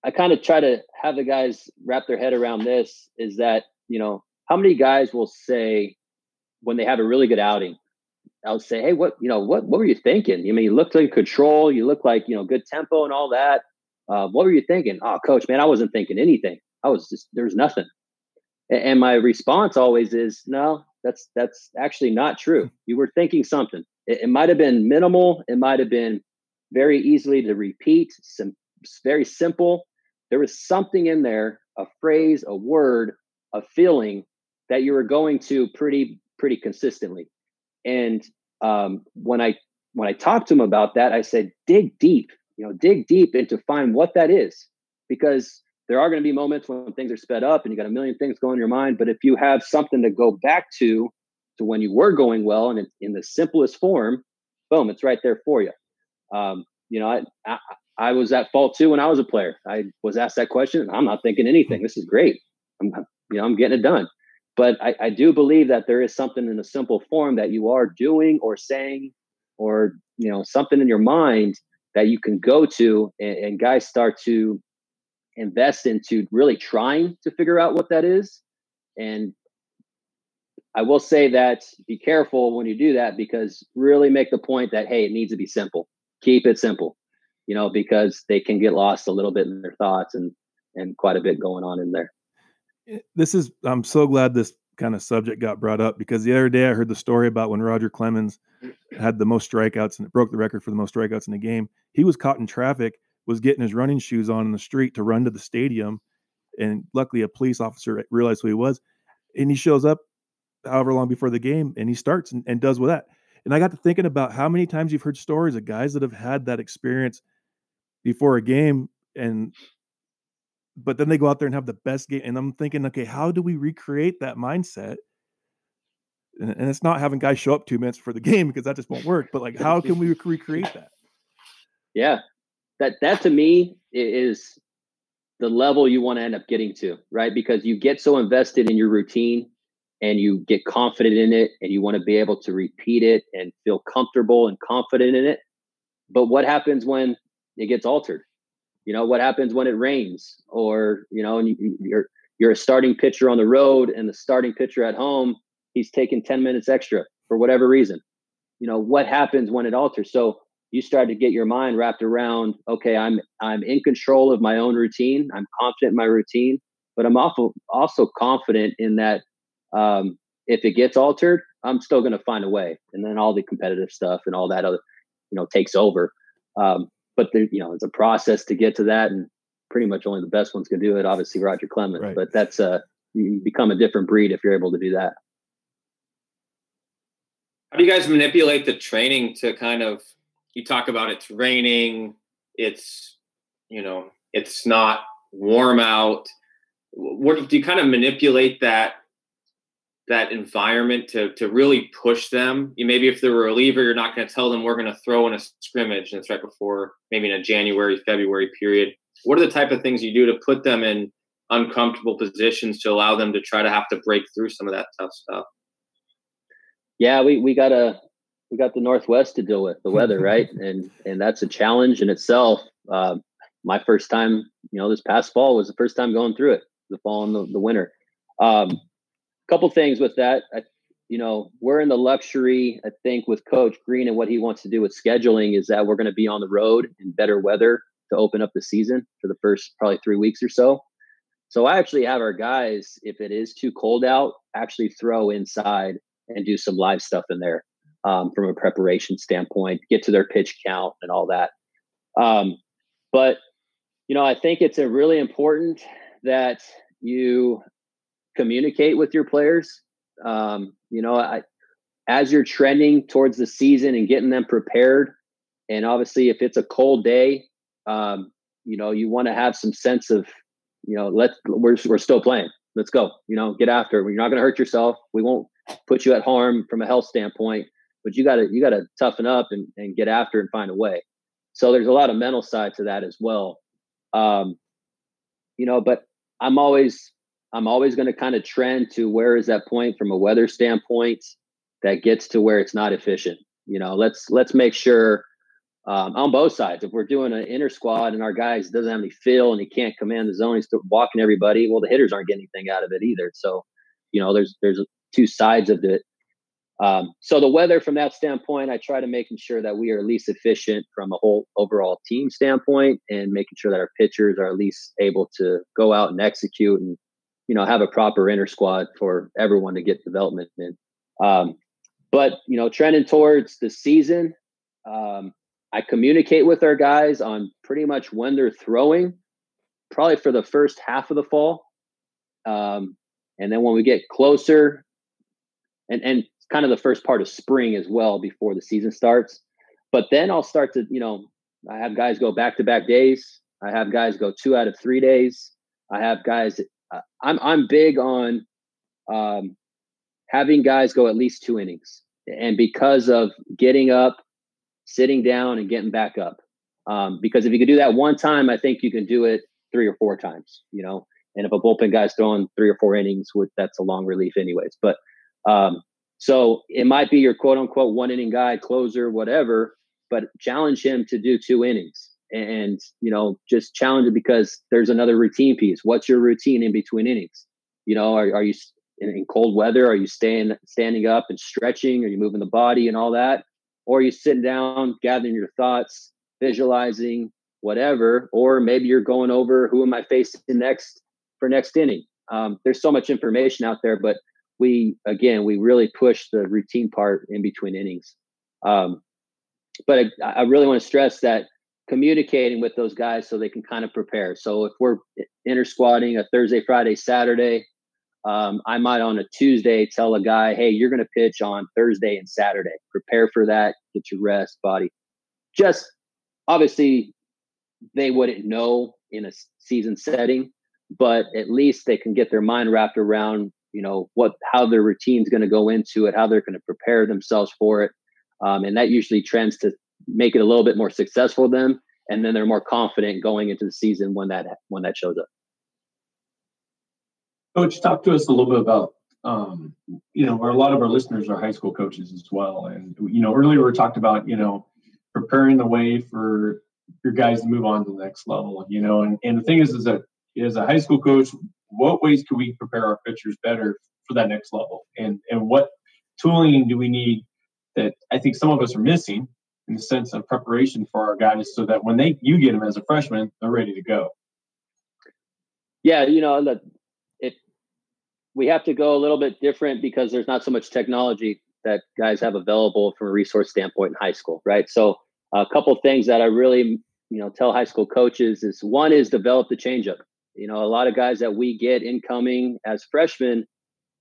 Speaker 2: I kind of try to have the guys wrap their head around this is that, you know, how many guys will say when they have a really good outing, I'll say, Hey, what, you know, what, what were you thinking? You I mean, you looked like control, you look like, you know, good tempo and all that. Uh, what were you thinking? Oh, coach, man, I wasn't thinking anything. I was just, there's nothing. And my response always is, no, that's that's actually not true. You were thinking something. It, it might have been minimal. It might have been very easily to repeat. Some very simple. There was something in there, a phrase, a word, a feeling that you were going to pretty pretty consistently. And um, when I when I talked to him about that, I said, dig deep. You know, dig deep into find what that is, because there are going to be moments when things are sped up and you got a million things going in your mind. But if you have something to go back to, to when you were going well and in the simplest form, boom, it's right there for you. Um, you know, I, I, I was at fault too when I was a player. I was asked that question. I'm not thinking anything. This is great. I'm, you know, I'm getting it done. But I, I do believe that there is something in a simple form that you are doing or saying, or you know, something in your mind that you can go to, and, and guys start to invest into really trying to figure out what that is. And I will say that be careful when you do that because really make the point that, hey, it needs to be simple. Keep it simple, you know, because they can get lost a little bit in their thoughts. And and quite a bit going on in there.
Speaker 1: Eh, this is I'm so glad this kind of subject got brought up because the other day I heard the story about when Roger Clemens had the most strikeouts and it broke the record for the most strikeouts in the game. He was caught in traffic, was getting his running shoes on in the street to run to the stadium, and luckily a police officer realized who he was, and he shows up however long before the game and he starts and, and does with that. And I got to thinking about how many times you've heard stories of guys that have had that experience before a game and but then they go out there and have the best game. And I'm thinking, okay, how do we recreate that mindset? And, and it's not having guys show up two minutes for the *laughs* game because that just won't work. But like, how can we recreate that?
Speaker 2: Yeah, that that to me is the level you want to end up getting to, right? Because you get so invested in your routine and you get confident in it and you want to be able to repeat it and feel comfortable and confident in it. But what happens when it gets altered? You know, what happens when it rains or, you know, and you, you're you're a starting pitcher on the road and the starting pitcher at home, he's taking 10 minutes extra for whatever reason. You know, what happens when it alters? So you start to get your mind wrapped around, okay, I'm I'm in control of my own routine. I'm confident in my routine, but I'm also also confident in that um, if it gets altered, I'm still going to find a way. And then all the competitive stuff and all that other, you know, takes over. Um, but there, you know, it's a process to get to that, and pretty much only the best ones can do it. Obviously, Roger Clemens, right. but that's uh, you become a different breed if you're able to do that.
Speaker 4: How do you guys manipulate the training to kind of? You talk about it's raining, it's you know, it's not warm out. What do you kind of manipulate that that environment to to really push them. You maybe if they're a reliever, you're not going to tell them we're going to throw in a scrimmage and it's right before maybe in a January February period. What are the type of things you do to put them in uncomfortable positions to allow them to try to have to break through some of that tough stuff?
Speaker 2: Yeah, we we got a we got the Northwest to deal with the weather, *laughs* right? And and that's a challenge in itself. Uh, my first time, you know, this past fall was the first time going through it, the fall and the, the winter. Um, couple things with that. I, you know, we're in the luxury, I think, with Coach Green and what he wants to do with scheduling is that we're going to be on the road in better weather to open up the season for the first probably three weeks or so. So I actually have our guys, if it is too cold out, actually throw inside and do some live stuff in there um, from a preparation standpoint, get to their pitch count and all that. Um, but you know, I think it's a really important that you communicate with your players. Um, you know, I, as you're trending towards the season and getting them prepared, and obviously if it's a cold day, um, you know, you want to have some sense of, you know, let's we're we're still playing. Let's go. You know, get after. It. You're not going to hurt yourself. We won't put you at harm from a health standpoint, but you got to you got to toughen up and, and get after and find a way. So there's a lot of mental side to that as well. Um, you know, but I'm always I'm always going to kind of trend to where is that point from a weather standpoint that gets to where it's not efficient. You know, let's let's make sure um, on both sides. If we're doing an inner squad and our guys doesn't have any feel and he can't command the zone, he's walking everybody. Well, the hitters aren't getting anything out of it either. So, you know, there's there's two sides of it. Um, so the weather from that standpoint, I try to making sure that we are at least efficient from a whole overall team standpoint and making sure that our pitchers are at least able to go out and execute and you know have a proper inner squad for everyone to get development in. Um, but you know, trending towards the season, um, I communicate with our guys on pretty much when they're throwing, probably for the first half of the fall, um, and then when we get closer, and and kind of the first part of spring as well before the season starts. But then I'll start to you know I have guys go back to back days. I have guys go two out of three days. I have guys I'm I'm big on um, having guys go at least two innings, and because of getting up, sitting down, and getting back up. Um, because if you can do that one time, I think you can do it three or four times. You know, and if a bullpen guy's throwing three or four innings, with that's a long relief, anyways. But um, so it might be your quote unquote one inning guy, closer, whatever. But challenge him to do two innings and you know just challenge it because there's another routine piece. What's your routine in between innings? You know are, are you in, in, cold weather are you staying standing up and stretching? Are you moving the body and all that? Or are you sitting down gathering your thoughts visualizing whatever, or maybe you're going over who am I facing next for next inning. Um, there's so much information out there, but we again we really push the routine part in between innings. Um, but I, I really want to stress that communicating with those guys so they can kind of prepare. So if we're inter squatting a Thursday, Friday, Saturday, um, I might on a Tuesday tell a guy, hey, you're going to pitch on Thursday and Saturday. Prepare for that. Get your rest, body. Just obviously, they wouldn't know in a season setting, but at least they can get their mind wrapped around, you know, what how their routine's going to go into it, how they're going to prepare themselves for it, um, and that usually trends to make it a little bit more successful them, and then they're more confident going into the season when that when that shows up.
Speaker 3: Coach, talk to us a little bit about, um, you know, a lot of our listeners are high school coaches as well. And, you know, earlier we talked about, you know, preparing the way for your guys to move on to the next level, you know, and, and the thing is, is that as a high school coach, what ways can we prepare our pitchers better for that next level? And, and what tooling do we need that I think some of us are missing in the sense of preparation for our guys so that when they, you get them as a freshman, they're ready to go.
Speaker 2: Yeah, you know, the, we have to go a little bit different because there's not so much technology that guys have available from a resource standpoint in high school, right? So a couple things that I really, you know, tell high school coaches is one is develop the changeup. You know, a lot of guys that we get incoming as freshmen,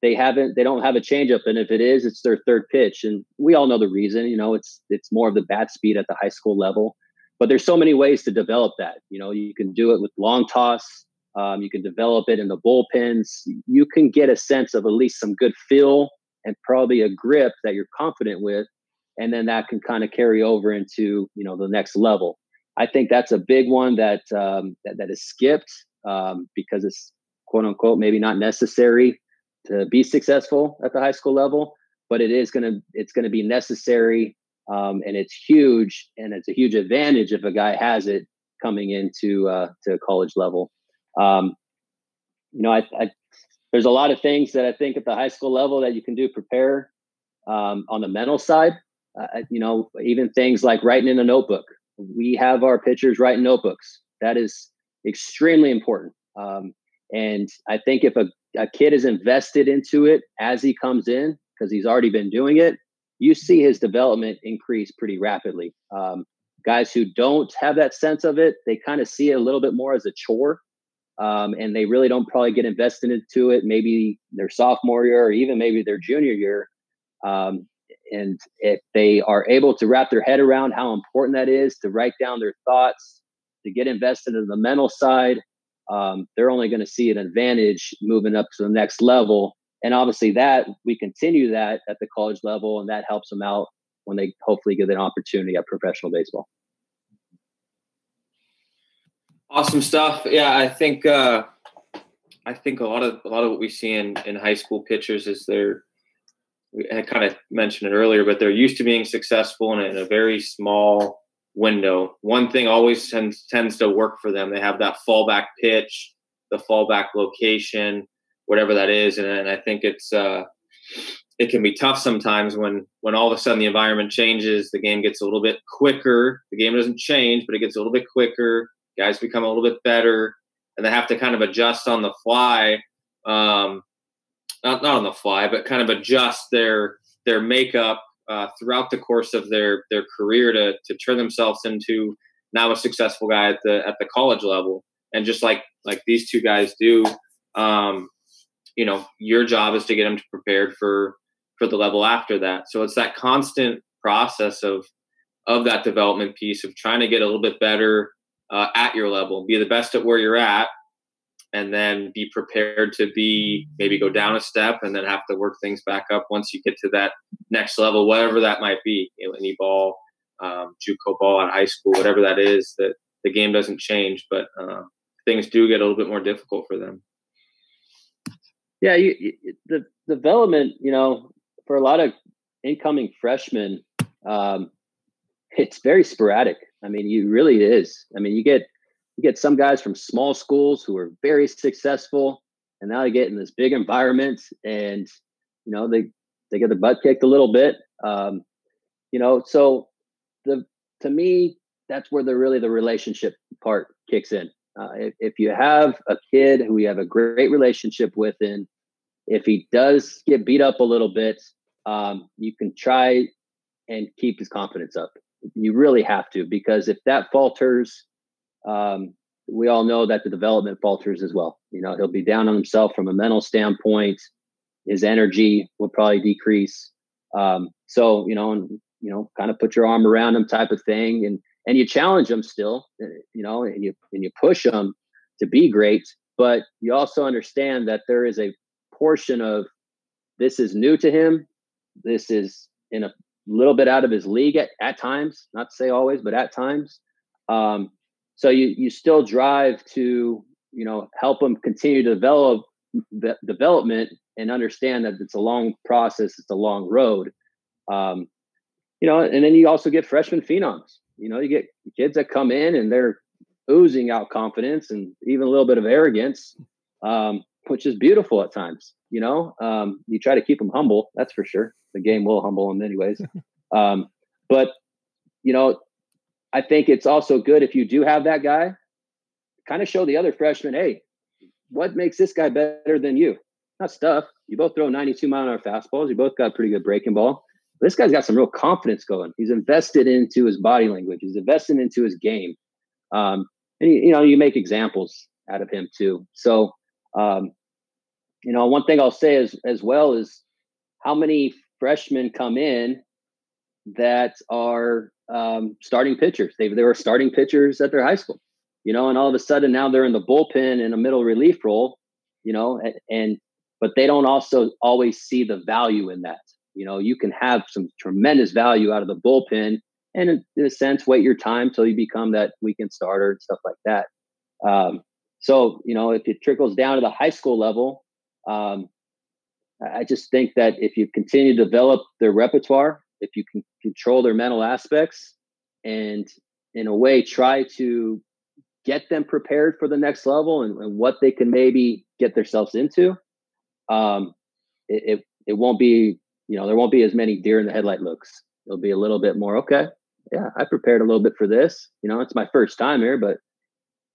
Speaker 2: they haven't, they don't have a changeup, and if it is, it's their third pitch, and we all know the reason. You know, it's it's more of the bat speed at the high school level, but there's so many ways to develop that. You know, you can do it with long toss, um, you can develop it in the bullpens. You can get a sense of at least some good feel and probably a grip that you're confident with, and then that can kind of carry over into you know the next level. I think that's a big one that um, that, that is skipped um, because it's quote unquote maybe not necessary to be successful at the high school level, but it is gonna it's gonna be necessary um, and it's huge and it's a huge advantage if a guy has it coming into uh, to college level. Um, you know, I, I, there's a lot of things that I think at the high school level that you can do prepare um, on the mental side. Uh, you know, even things like writing in a notebook. We have our pitchers writing notebooks. That is extremely important. Um, and I think if a, a kid is invested into it as he comes in, because he's already been doing it, you see his development increase pretty rapidly. Um, guys who don't have that sense of it, they kind of see it a little bit more as a chore um, and they really don't probably get invested into it maybe their sophomore year or even maybe their junior year um, and if they are able to wrap their head around how important that is to write down their thoughts to get invested in the mental side um, they're only going to see an advantage moving up to the next level and obviously that we continue that at the college level and that helps them out when they hopefully get an opportunity at professional baseball
Speaker 4: Awesome stuff. Yeah, I think uh, I think a lot of a lot of what we see in in high school pitchers is they're I kind of mentioned it earlier, but they're used to being successful in in a very small window. One thing always tends tends to work for them. They have that fallback pitch, the fallback location, whatever that is, and, and I think it's uh, it can be tough sometimes when when all of a sudden the environment changes, the game gets a little bit quicker. The game doesn't change, but it gets a little bit quicker guys become a little bit better and they have to kind of adjust on the fly um, not, not on the fly but kind of adjust their their makeup uh, throughout the course of their their career to to turn themselves into now a successful guy at the at the college level and just like like these two guys do um, you know your job is to get them prepared for for the level after that so it's that constant process of of that development piece of trying to get a little bit better uh, at your level. Be the best at where you're at, and then be prepared to be maybe go down a step and then have to work things back up once you get to that next level, whatever that might be. You know, any ball, um, JUCO ball at high school, whatever that is. That the game doesn't change, but uh, things do get a little bit more difficult for them.
Speaker 2: Yeah, you, you, the development, you know, for a lot of incoming freshmen, um, it's very sporadic. I mean, you really is. I mean, you get you get some guys from small schools who are very successful, and now they get in this big environment, and you know they they get their butt kicked a little bit. Um, you know, so the to me that's where the really the relationship part kicks in. Uh, if, if you have a kid who you have a great relationship with, and if he does get beat up a little bit, um, you can try and keep his confidence up. You really have to because if that falters, um, we all know that the development falters as well. You know, he'll be down on himself from a mental standpoint. His energy will probably decrease. Um, so you know, and you know, kind of put your arm around him, type of thing, and and you challenge them still, eh, you know, and you and you push them to be great, but you also understand that there is a portion of this is new to him. This is in a little bit out of his league at, at times, not to say always, but at times. Um, so you you still drive to you know help them continue to develop the development and understand that it's a long process, it's a long road. Um, you know, and then you also get freshman phenoms you know, you get kids that come in and they're oozing out confidence and even a little bit of arrogance, um, which is beautiful at times. You know, um, you try to keep them humble. That's for sure. The game will humble them anyways. *laughs* Um, but you know, I think it's also good if you do have that guy, kind of show the other freshmen, hey, what makes this guy better than you? Not stuff. You both throw 92 mile an hour fastballs. You both got pretty good breaking ball this guy's got some real confidence going. He's invested into his body language. He's invested into his game. Um, and you know, you make examples out of him too. So, um, you know, one thing I'll say as as well is how many freshmen come in that are um, starting pitchers. They they were starting pitchers at their high school, you know, and all of a sudden now they're in the bullpen in a middle relief role, you know, and, and but they don't also always see the value in that. You know, you can have some tremendous value out of the bullpen and in, in a sense, wait your time till you become that weekend starter and stuff like that. Um, so, you know, if it trickles down to the high school level, um, I just think that if you continue to develop their repertoire, if you can control their mental aspects and in a way try to get them prepared for the next level and, and what they can maybe get themselves into, um, it, it, it won't be you know, there won't be as many deer in the headlight looks. It'll be a little bit more, okay, yeah, I prepared a little bit for this. You know, it's my first time here, but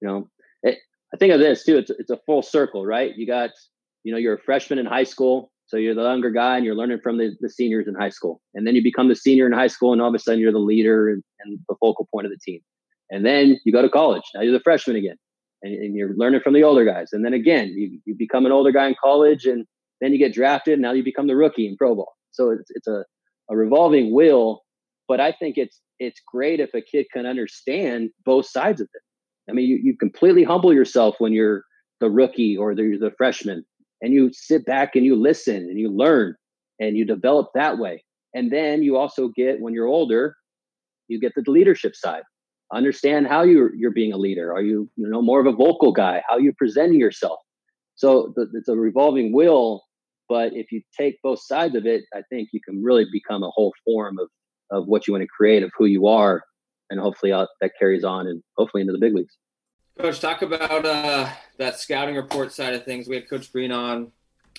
Speaker 2: you know, it, I think of this too. It's it's a full circle, right? You got, you know, you're a freshman in high school, so you're the younger guy, and you're learning from the, the seniors in high school, and then you become the senior in high school, and all of a sudden you're the leader and, and the focal point of the team. And then you go to college. Now you're the freshman again, and, and you're learning from the older guys. And then again, you you become an older guy in college, and then you get drafted. And now you become the rookie in pro ball. So it's it's a, a revolving wheel. But I think it's it's great if a kid can understand both sides of it. I mean, you, you completely humble yourself when you're the rookie or the, the freshman, and you sit back and you listen and you learn and you develop that way. And then you also get when you're older, you get the leadership side. Understand how you're you're being a leader. Are you you know more of a vocal guy? How you presenting yourself? So the, it's a revolving wheel but if you take both sides of it, I think you can really become a whole form of of what you want to create, of who you are, and hopefully uh, that carries on and hopefully into the big leagues.
Speaker 4: Coach, talk about uh, that scouting report side of things. We had Coach Green on.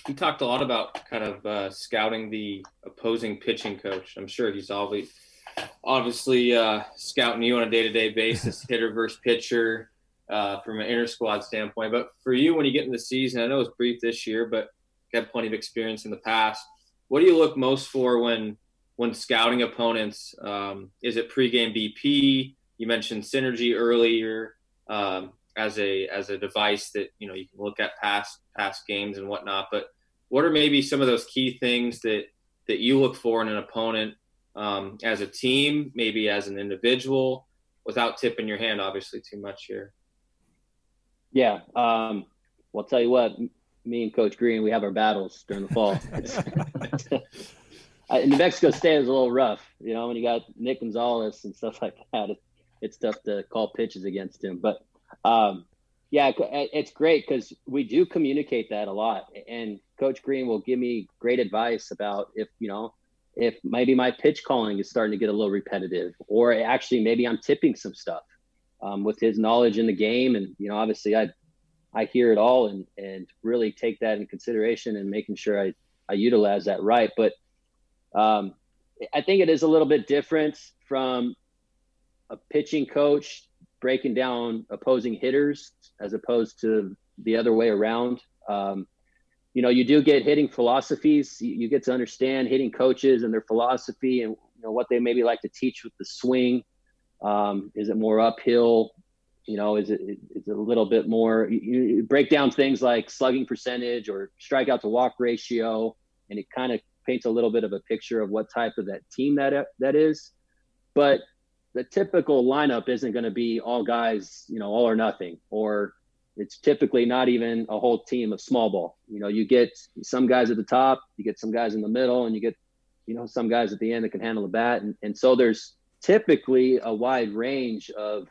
Speaker 4: He talked a lot about kind of uh, scouting the opposing pitching coach. I'm sure he's obviously obviously uh, scouting you on a day to day basis, *laughs* hitter versus pitcher, uh, from an inter squad standpoint. But for you, when you get in the season, I know it's brief this year, but had plenty of experience in the past. What do you look most for when when scouting opponents? Um, is it pregame BP? You mentioned synergy earlier um, as a as a device that you know you can look at past past games and whatnot. But what are maybe some of those key things that that you look for in an opponent um, as a team, maybe as an individual, without tipping your hand, obviously, too much here.
Speaker 2: Yeah. Um, well, I'll tell you what, me and Coach Green, we have our battles during the fall. *laughs* *laughs* New Mexico State is a little rough, you know, when you got Nick Gonzalez and stuff like that. It, it's tough to call pitches against him, but um, yeah, it's great because we do communicate that a lot, and Coach Green will give me great advice about if you know if maybe my pitch calling is starting to get a little repetitive, or actually maybe I'm tipping some stuff. Um, with his knowledge in the game, and you know, obviously I I hear it all and and really take that in consideration and making sure I I utilize that right. But um, I think it is a little bit different from a pitching coach breaking down opposing hitters as opposed to the other way around. Um, you know, you do get hitting philosophies. You, you, get to understand hitting coaches and their philosophy and you know what they maybe like to teach with the swing. Um, is it more uphill? You know, is it is it a little bit more? You, you break down things like slugging percentage or strikeout to walk ratio, and it kind of paints a little bit of a picture of what type of that team that that is. But the typical lineup isn't going to be all guys, you know, all or nothing, or it's typically not even a whole team of small ball. You know, you get some guys at the top, you get some guys in the middle, and you get, you know, some guys at the end that can handle the bat. And, and so there's typically a wide range of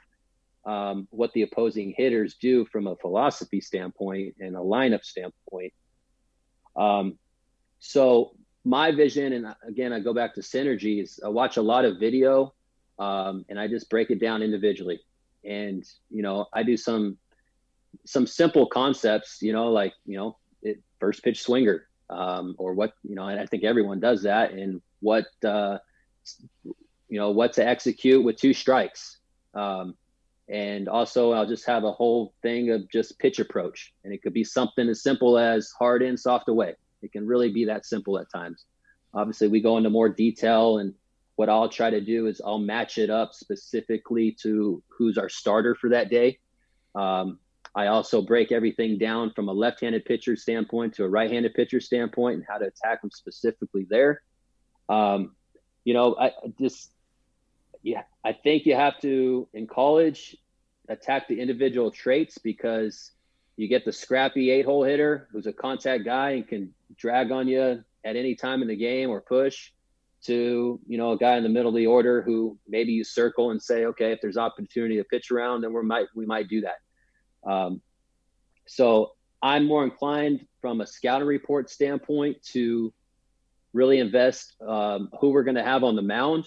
Speaker 2: um, what the opposing hitters do from a philosophy standpoint and a lineup standpoint. Um, so my vision, and again, I go back to synergies. I watch a lot of video, um, and I just break it down individually. And you know, I do some some simple concepts. You know, like you know, it, first pitch swinger, um, or what you know. And I think everyone does that. And what uh, you know, what to execute with two strikes. Um, and also, I'll just have a whole thing of just pitch approach, and it could be something as simple as hard in, soft away it can really be that simple at times. Obviously, we go into more detail, and what I'll try to do is I'll match it up specifically to who's our starter for that day. Um, I also break everything down from a left-handed pitcher standpoint to a right-handed pitcher standpoint and how to attack them specifically there. Um, you know, I just yeah, I think you have to in college attack the individual traits because you get the scrappy eight hole hitter who's a contact guy and can drag on you at any time in the game or push to you know a guy in the middle of the order who maybe you circle and say okay if there's opportunity to pitch around then we might we might do that um, so i'm more inclined from a scouting report standpoint to really invest um, who we're going to have on the mound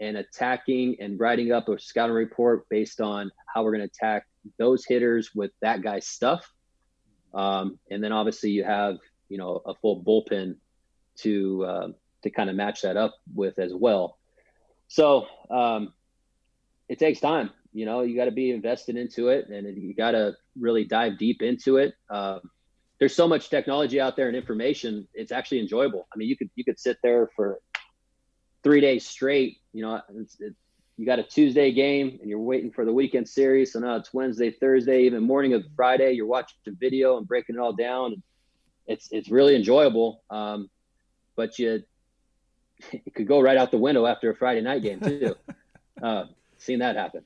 Speaker 2: and attacking and writing up a scouting report based on how we're going to attack those hitters with that guy's stuff. Um, and then obviously you have, you know, a full bullpen to, uh, to kind of match that up with as well. So um, it takes time, you know, you got to be invested into it and you got to really dive deep into it. Um, there's so much technology out there and information. It's actually enjoyable. I mean, you could, you could sit there for three days straight, you know, it's, it, you got a Tuesday game and you're waiting for the weekend series. So now it's Wednesday, Thursday, even morning of Friday. You're watching the video and breaking it all down. It's it's really enjoyable. Um, but you *laughs* it could go right out the window after a Friday night game too. *laughs* uh, seen that happen.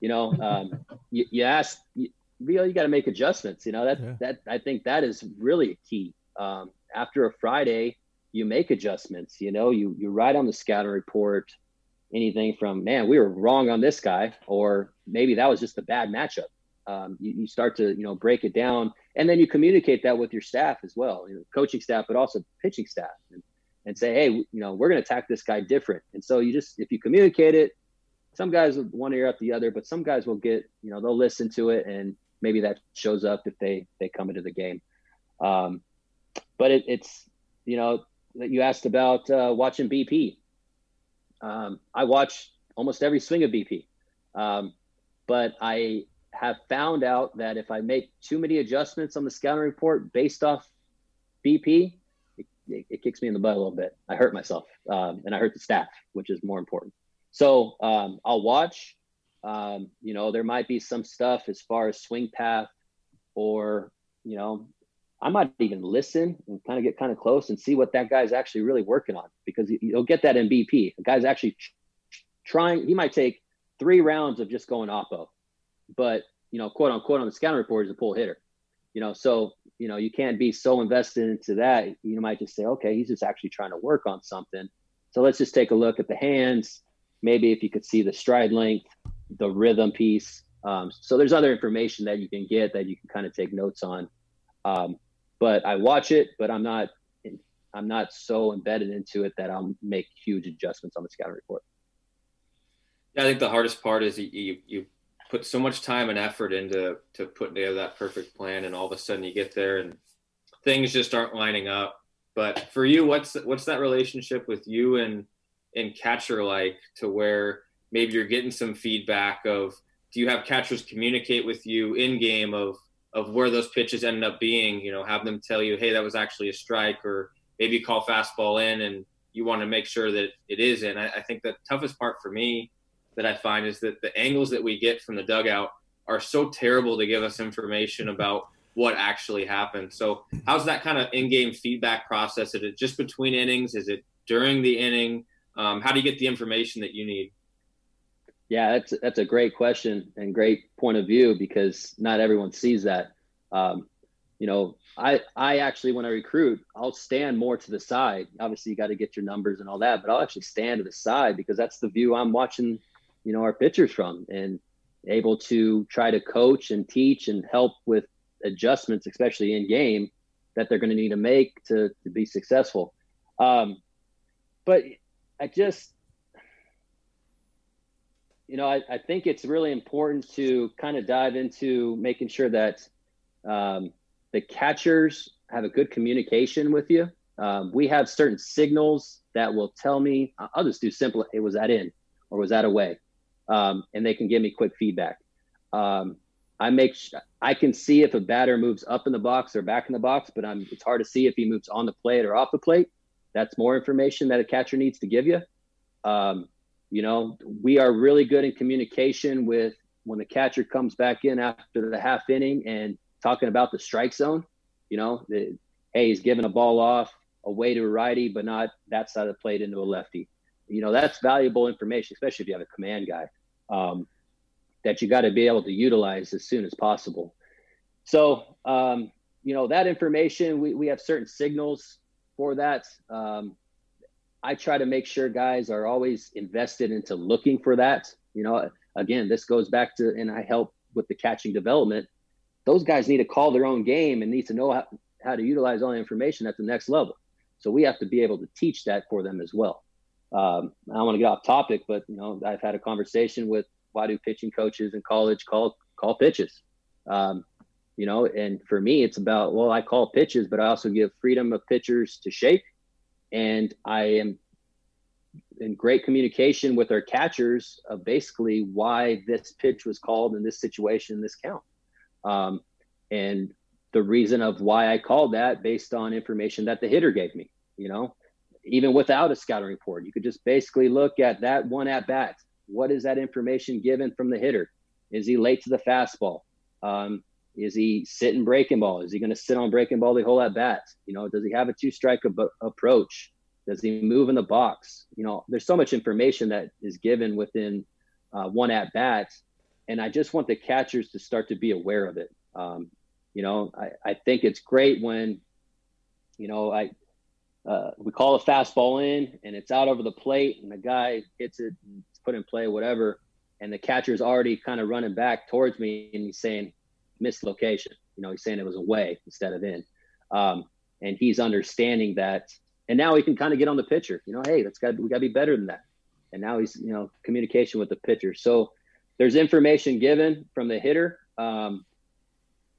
Speaker 2: You know, um, *laughs* you, you ask, you, you got to make adjustments. You know that yeah. that I think that is really key. Um, after a Friday, you make adjustments. You know, you you write on the scouting report anything from man we were wrong on this guy or maybe that was just a bad matchup um, you, you, start to you know break it down and then you communicate that with your staff as well you know, coaching staff but also pitching staff and, and say hey you know we're going to attack this guy different. And so you just if you communicate it some guys will one ear up the other but some guys will get you know they'll listen to it and maybe that shows up if they they come into the game. Um, but it, it's you know you asked about uh, watching bp um, I watch almost every swing of BP, um, but I have found out that if I make too many adjustments on the scouting report based off BP, it, it, kicks me in the butt a little bit. I hurt myself, um, and I hurt the staff, which is more important. So um, I'll watch. Um, you know, there might be some stuff as far as swing path, or you know, I might even listen and kind of get kind of close and see what that guy's actually really working on because you'll get that BP. The guy's actually trying, he might take three rounds of just going oppo, but, you know, quote unquote on the scouting report is a pull hitter, you know, so, you know, you can't be so invested into that. You might just say, okay, he's just actually trying to work on something. So let's just take a look at the hands. Maybe if you could see the stride length, the rhythm piece. Um, so there's other information that you can get that you can kind of take notes on. Um, but I watch it, but I'm not I'm not so embedded into it that I'll make huge adjustments on the scouting report.
Speaker 4: Yeah, I think the hardest part is you, you, you put so much time and effort into to putting together that perfect plan, and all of a sudden you get there and things just aren't lining up. But for you, what's what's that relationship with you and and catcher like to where maybe you're getting some feedback of do you have catchers communicate with you in game of of where those pitches ended up being you know have them tell you hey that was actually a strike or maybe call fastball in and you want to make sure that it is in I, I think the toughest part for me that i find is that the angles that we get from the dugout are so terrible to give us information about what actually happened so how's that kind of in-game feedback process is it just between innings is it during the inning um, how do you get the information that you need
Speaker 2: yeah, that's that's a great question and great point of view because not everyone sees that. Um, you know, I I actually when I recruit, I'll stand more to the side. Obviously, you got to get your numbers and all that, but I'll actually stand to the side because that's the view I'm watching. You know, our pitchers from and able to try to coach and teach and help with adjustments, especially in game, that they're going to need to make to to be successful. Um, but I just you know, I, I, think it's really important to kind of dive into making sure that um, the catchers have a good communication with you. Um, we have certain signals that will tell me, I'll just do simple, it was that in or was that away? Um, and they can give me quick feedback. Um, I make, I can see if a batter moves up in the box or back in the box, but I'm, it's hard to see if he moves on the plate or off the plate. That's more information that a catcher needs to give you. Um, you know, we are really good in communication with when the catcher comes back in after the half inning and talking about the strike zone. You know, the, hey, he's giving a ball off away to a righty, but not that side of the plate into a lefty. You know, that's valuable information, especially if you have a command guy um, that you got to be able to utilize as soon as possible. So, um, you know, that information, we, we have certain signals for that. Um, I try to make sure guys are always invested into looking for that. You know, again, this goes back to, and I help with the catching development. Those guys need to call their own game and need to know how, how to utilize all the information at the next level. So we have to be able to teach that for them as well. Um, I don't want to get off topic, but you know, I've had a conversation with why do pitching coaches in college call call pitches. Um, you know, and for me, it's about well, I call pitches, but I also give freedom of pitchers to shake and I am in great communication with our catchers of basically why this pitch was called in this situation, this count. Um, and the reason of why I called that based on information that the hitter gave me, you know, even without a scouting report, you could just basically look at that one at bat. What is that information given from the hitter? Is he late to the fastball? Um, is he sitting breaking ball? Is he going to sit on breaking ball the whole at bat? You know, does he have a two strike ab- approach? Does he move in the box? You know, there's so much information that is given within uh, one at bat, and I just want the catchers to start to be aware of it. Um, you know, I, I think it's great when, you know, I uh, we call a fastball in and it's out over the plate and the guy hits it, it's put in play, whatever, and the catcher's already kind of running back towards me and he's saying missed location. You know, he's saying it was away instead of in. Um, and he's understanding that. And now he can kind of get on the pitcher. You know, hey, that's got we got to be better than that. And now he's you know communication with the pitcher. So there's information given from the hitter, um,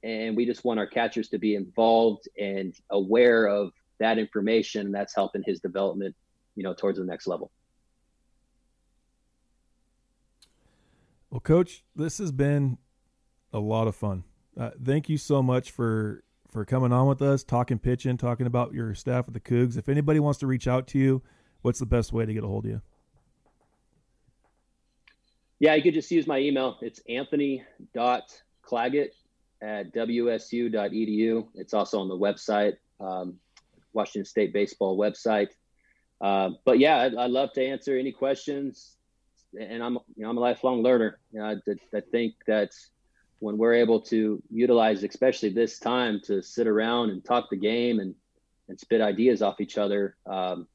Speaker 2: and we just want our catchers to be involved and aware of that information. That's helping his development, you know, towards the next level.
Speaker 1: Well, coach, this has been a lot of fun. Uh, thank you so much for for coming on with us, talking pitching, talking about your staff at the Cougs. If anybody wants to reach out to you, what's the best way to get a hold of you?
Speaker 2: Yeah, you could just use my email. It's anthony dot anthony.claggett at wsu.edu. It's also on the website, um, Washington State Baseball website. Uh, but yeah, I'd, I'd, love to answer any questions. And I'm, you know, I'm a lifelong learner. You know, I, I think that when we're able to utilize, especially this time, to sit around and talk the game and and spit ideas off each other, um,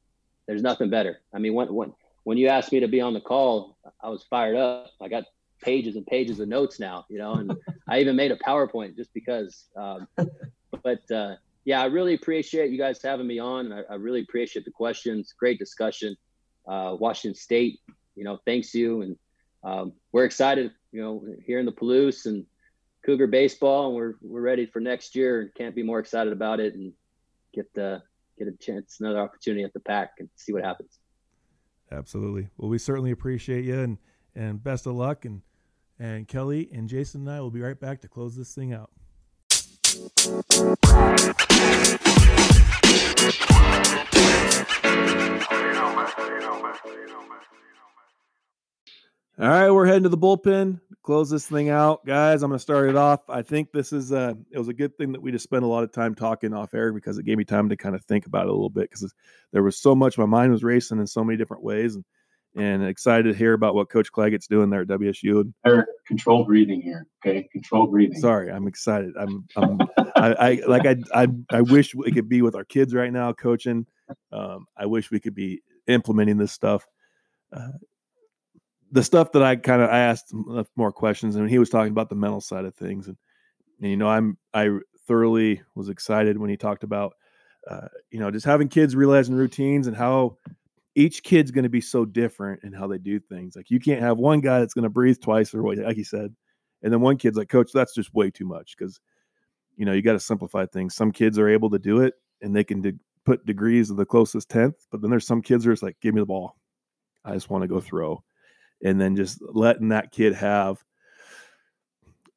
Speaker 2: there's nothing better. I mean, when when when you asked me to be on the call, I was fired up. I got pages and pages of notes now, you know, and *laughs* I even made a PowerPoint just because. Um, but uh, yeah, I really appreciate you guys having me on, I, I really appreciate the questions. Great discussion. Uh, Washington State, you know, thanks you, and um, we're excited, you know, here in the Palouse and Cougar baseball, and we're we're ready for next year, and can't be more excited about it, and get the get a chance, another opportunity at the Pac, and see what happens.
Speaker 1: Absolutely. Well, we certainly appreciate you, and And best of luck. And and Kelly and Jason and I will be right back to close this thing out. All right, we're heading to the bullpen. Close this thing out, guys. I'm going to start it off. I think this is a. It was a good thing that we just spent a lot of time talking off air because it gave me time to kind of think about it a little bit because there was so much. My mind was racing in so many different ways, and and excited to hear about what Coach Claggett's doing there at WSU.
Speaker 3: Eric, control breathing here. Okay, control breathing.
Speaker 1: Sorry, I'm excited. I'm, I'm I, I, like I, I I wish we could be with our kids right now coaching. Um, I wish we could be implementing this stuff. Uh, the stuff that I kind of I asked more questions, and he was talking about the mental side of things, and, and you know I'm I thoroughly was excited when he talked about uh, you know just having kids realizing routines and how each kid's going to be so different in how they do things. Like you can't have one guy that's going to breathe twice or what, like he said, and then one kid's like, Coach, that's just way too much because you know you got to simplify things. Some kids are able to do it and they can de- put degrees of the closest tenth, but then there's some kids who are just like, give me the ball, I just want to go mm-hmm. throw and then just letting that kid have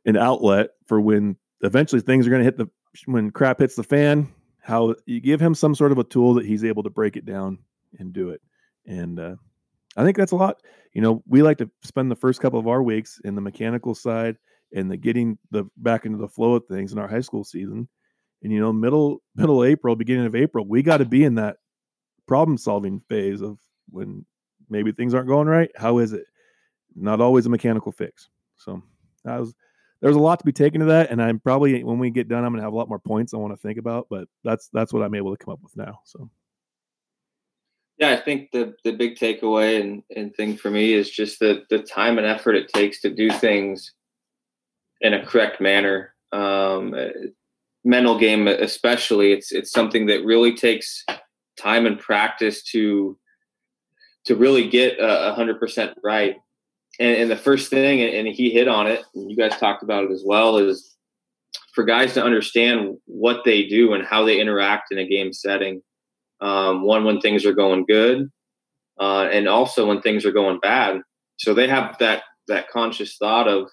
Speaker 1: an outlet for when eventually things are going to hit the when crap hits the fan how you give him some sort of a tool that he's able to break it down and do it and uh, i think that's a lot you know we like to spend the first couple of our weeks in the mechanical side and the getting the back into the flow of things in our high school season and you know middle middle april beginning of april we got to be in that problem solving phase of when maybe things aren't going right how is it not always a mechanical fix. So was there's a lot to be taken to that, and I'm probably when we get done, I'm gonna have a lot more points I want to think about. But that's that's what I'm able to come up with now. So
Speaker 4: yeah, I think the the big takeaway and and thing for me is just the the time and effort it takes to do things in a correct manner. Um, mental game, especially, it's it's something that really takes time and practice to to really get a hundred percent right and, and the first thing, and he hit on it, and you guys talked about it as well, is for guys to understand what they do and how they interact in a game setting. Um, one, when things are going good, uh, and also when things are going bad. So they have that that conscious thought of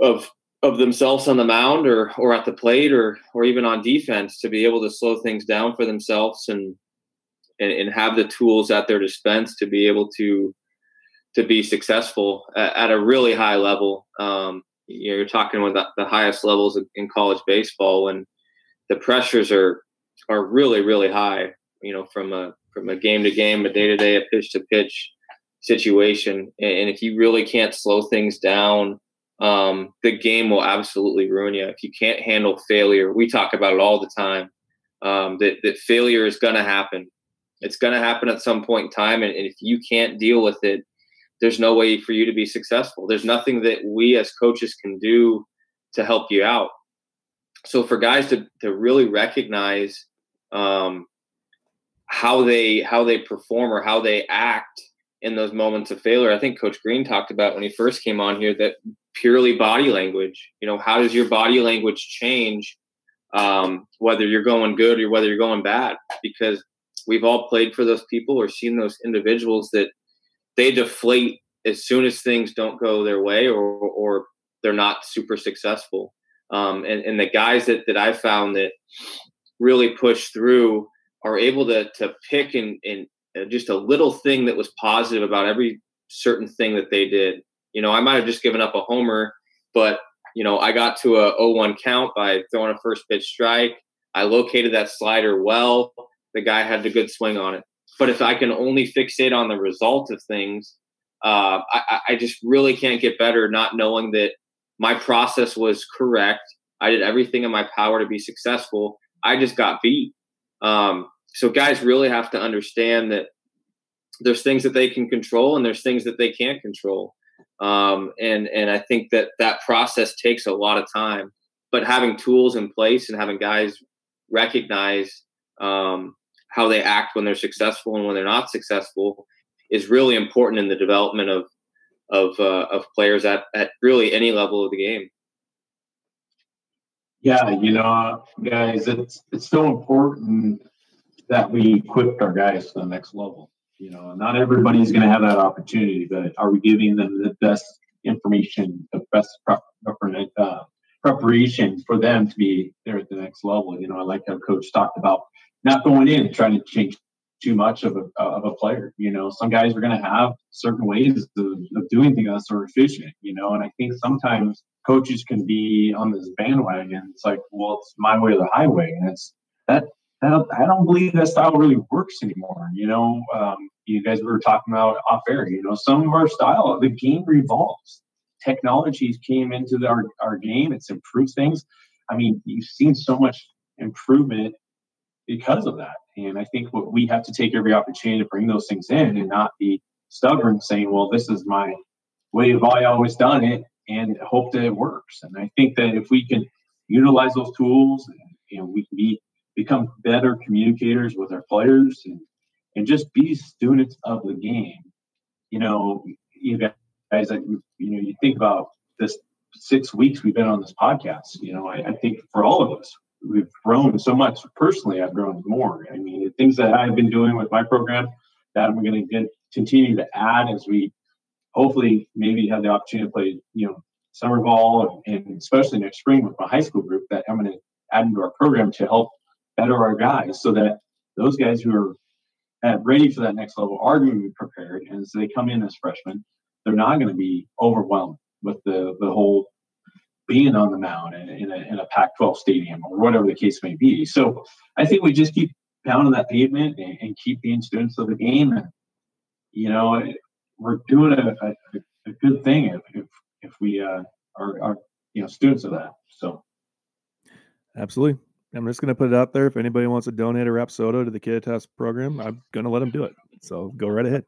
Speaker 4: of of themselves on the mound or or at the plate or or even on defense to be able to slow things down for themselves and and, and have the tools at their dispense to be able to to be successful at, at a really high level. Um, you know, you're talking with the, the highest levels in college baseball when the pressures are are really really high. You know, from a from a game to game, a day to day, a pitch to pitch situation, and, if you really can't slow things down, um, the game will absolutely ruin you. If you can't handle failure, we talk about it all the time. Um, that that failure is going to happen. It's going to happen at some point in time, and, and if you can't deal with it there's no way for you to be successful. There's nothing that we as coaches can do to help you out. So for guys to to really recognize um, how they how they perform or how they act in those moments of failure, I think Coach Green talked about when he first came on here that purely body language. You know, how does your body language change um, whether you're going good or whether you're going bad? Because we've all played for those people or seen those individuals that they deflate as soon as things don't go their way or or they're not super successful. Um, and, and the guys that, that I found that really push through are able to to pick and, and just a little thing that was positive about every certain thing that they did. You know, I might have just given up a homer, but you know, I got to a 0-1 count by throwing a first pitch strike. I located that slider well. The guy had a good swing on it. But if I can only fixate on the result of things, uh, I, I just really can't get better not knowing that my process was correct. I did everything in my power to be successful. I just got beat. Um, so guys really have to understand that there's things that they can control and there's things that they can't control. Um, and and I think that that process takes a lot of time. But having tools in place and having guys recognize um, how they act when they're successful and when they're not successful is really important in the development of of uh, of players at at really any level of the game.
Speaker 3: Yeah, you know, guys, it's it's so important that we equip our guys to the next level. You know, not everybody's going to have that opportunity, but are we giving them the best information, the best uh, preparation for them to be there at the next level? You know, I like how Coach talked about not going in trying to change too much of a of a player. You know, some guys are going to have certain ways of, of doing things that are efficient. You know, and I think sometimes coaches can be on this bandwagon. It's like, well, it's my way or the highway, and it's that. I don't, I don't believe that style really works anymore. You know, um, you guys were talking about off air. You know, some of our style, the game revolves. Technologies came into the, our our game. It's improved things. I mean, you've seen so much improvement because of that. And I think what we have to take every opportunity to bring those things in and not be stubborn, saying, "Well, this is my way of I always done it," and hope that it works. And I think that if we can utilize those tools, you know, we can be become better communicators with our players and and just be students of the game. You know, you guys, you know, you think about this six weeks we've been on this podcast. You know, I, I think for all of us, we've grown so much. Personally, I've grown more. I mean, the things that I've been doing with my program that I'm going to continue to add as we hopefully maybe have the opportunity to play, you know, summer ball and, especially next spring with my high school group that I'm going to add into our program to help better our guys so that those guys who are ready for that next level are going to be prepared. And as they come in as freshmen, they're not going to be overwhelmed with the, the whole being on the mound in, in a, in a Pac 12 stadium or whatever the case may be. So I think we just keep pounding that pavement and, and keep being students of the game. And, you know, we're doing a, a, a good thing if, if, if we uh, are, are, you know, students of that. So.
Speaker 1: Absolutely. I'm just going to put it out there. If anybody wants to donate a Rapsodo to the Kittitas program, I'm going to let them do it. So go right ahead.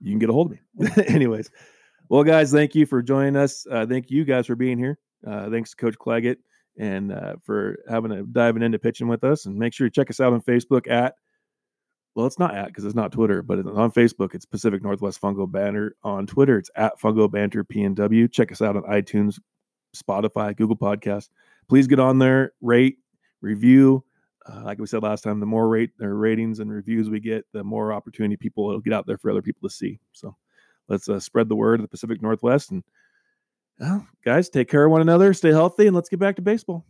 Speaker 1: You can get a hold of me. *laughs* Anyways, well, guys, thank you for joining us. Uh, thank you guys for being here. Uh, thanks to Coach Claggett and uh, for having a diving into pitching with us. And make sure you check us out on Facebook at, well, it's not at because it's not Twitter, but on Facebook, it's Pacific Northwest Fungo Banter. On Twitter, it's at Fungo Banter PNW. Check us out on iTunes, Spotify, Google Podcast. Please get on there, rate, review. Uh, like we said last time, the more rate their ratings and reviews we get, the more opportunity people will get out there for other people to see. So let's uh, spread the word of the Pacific Northwest and well, guys, take care of one another, stay healthy, and let's get back to baseball.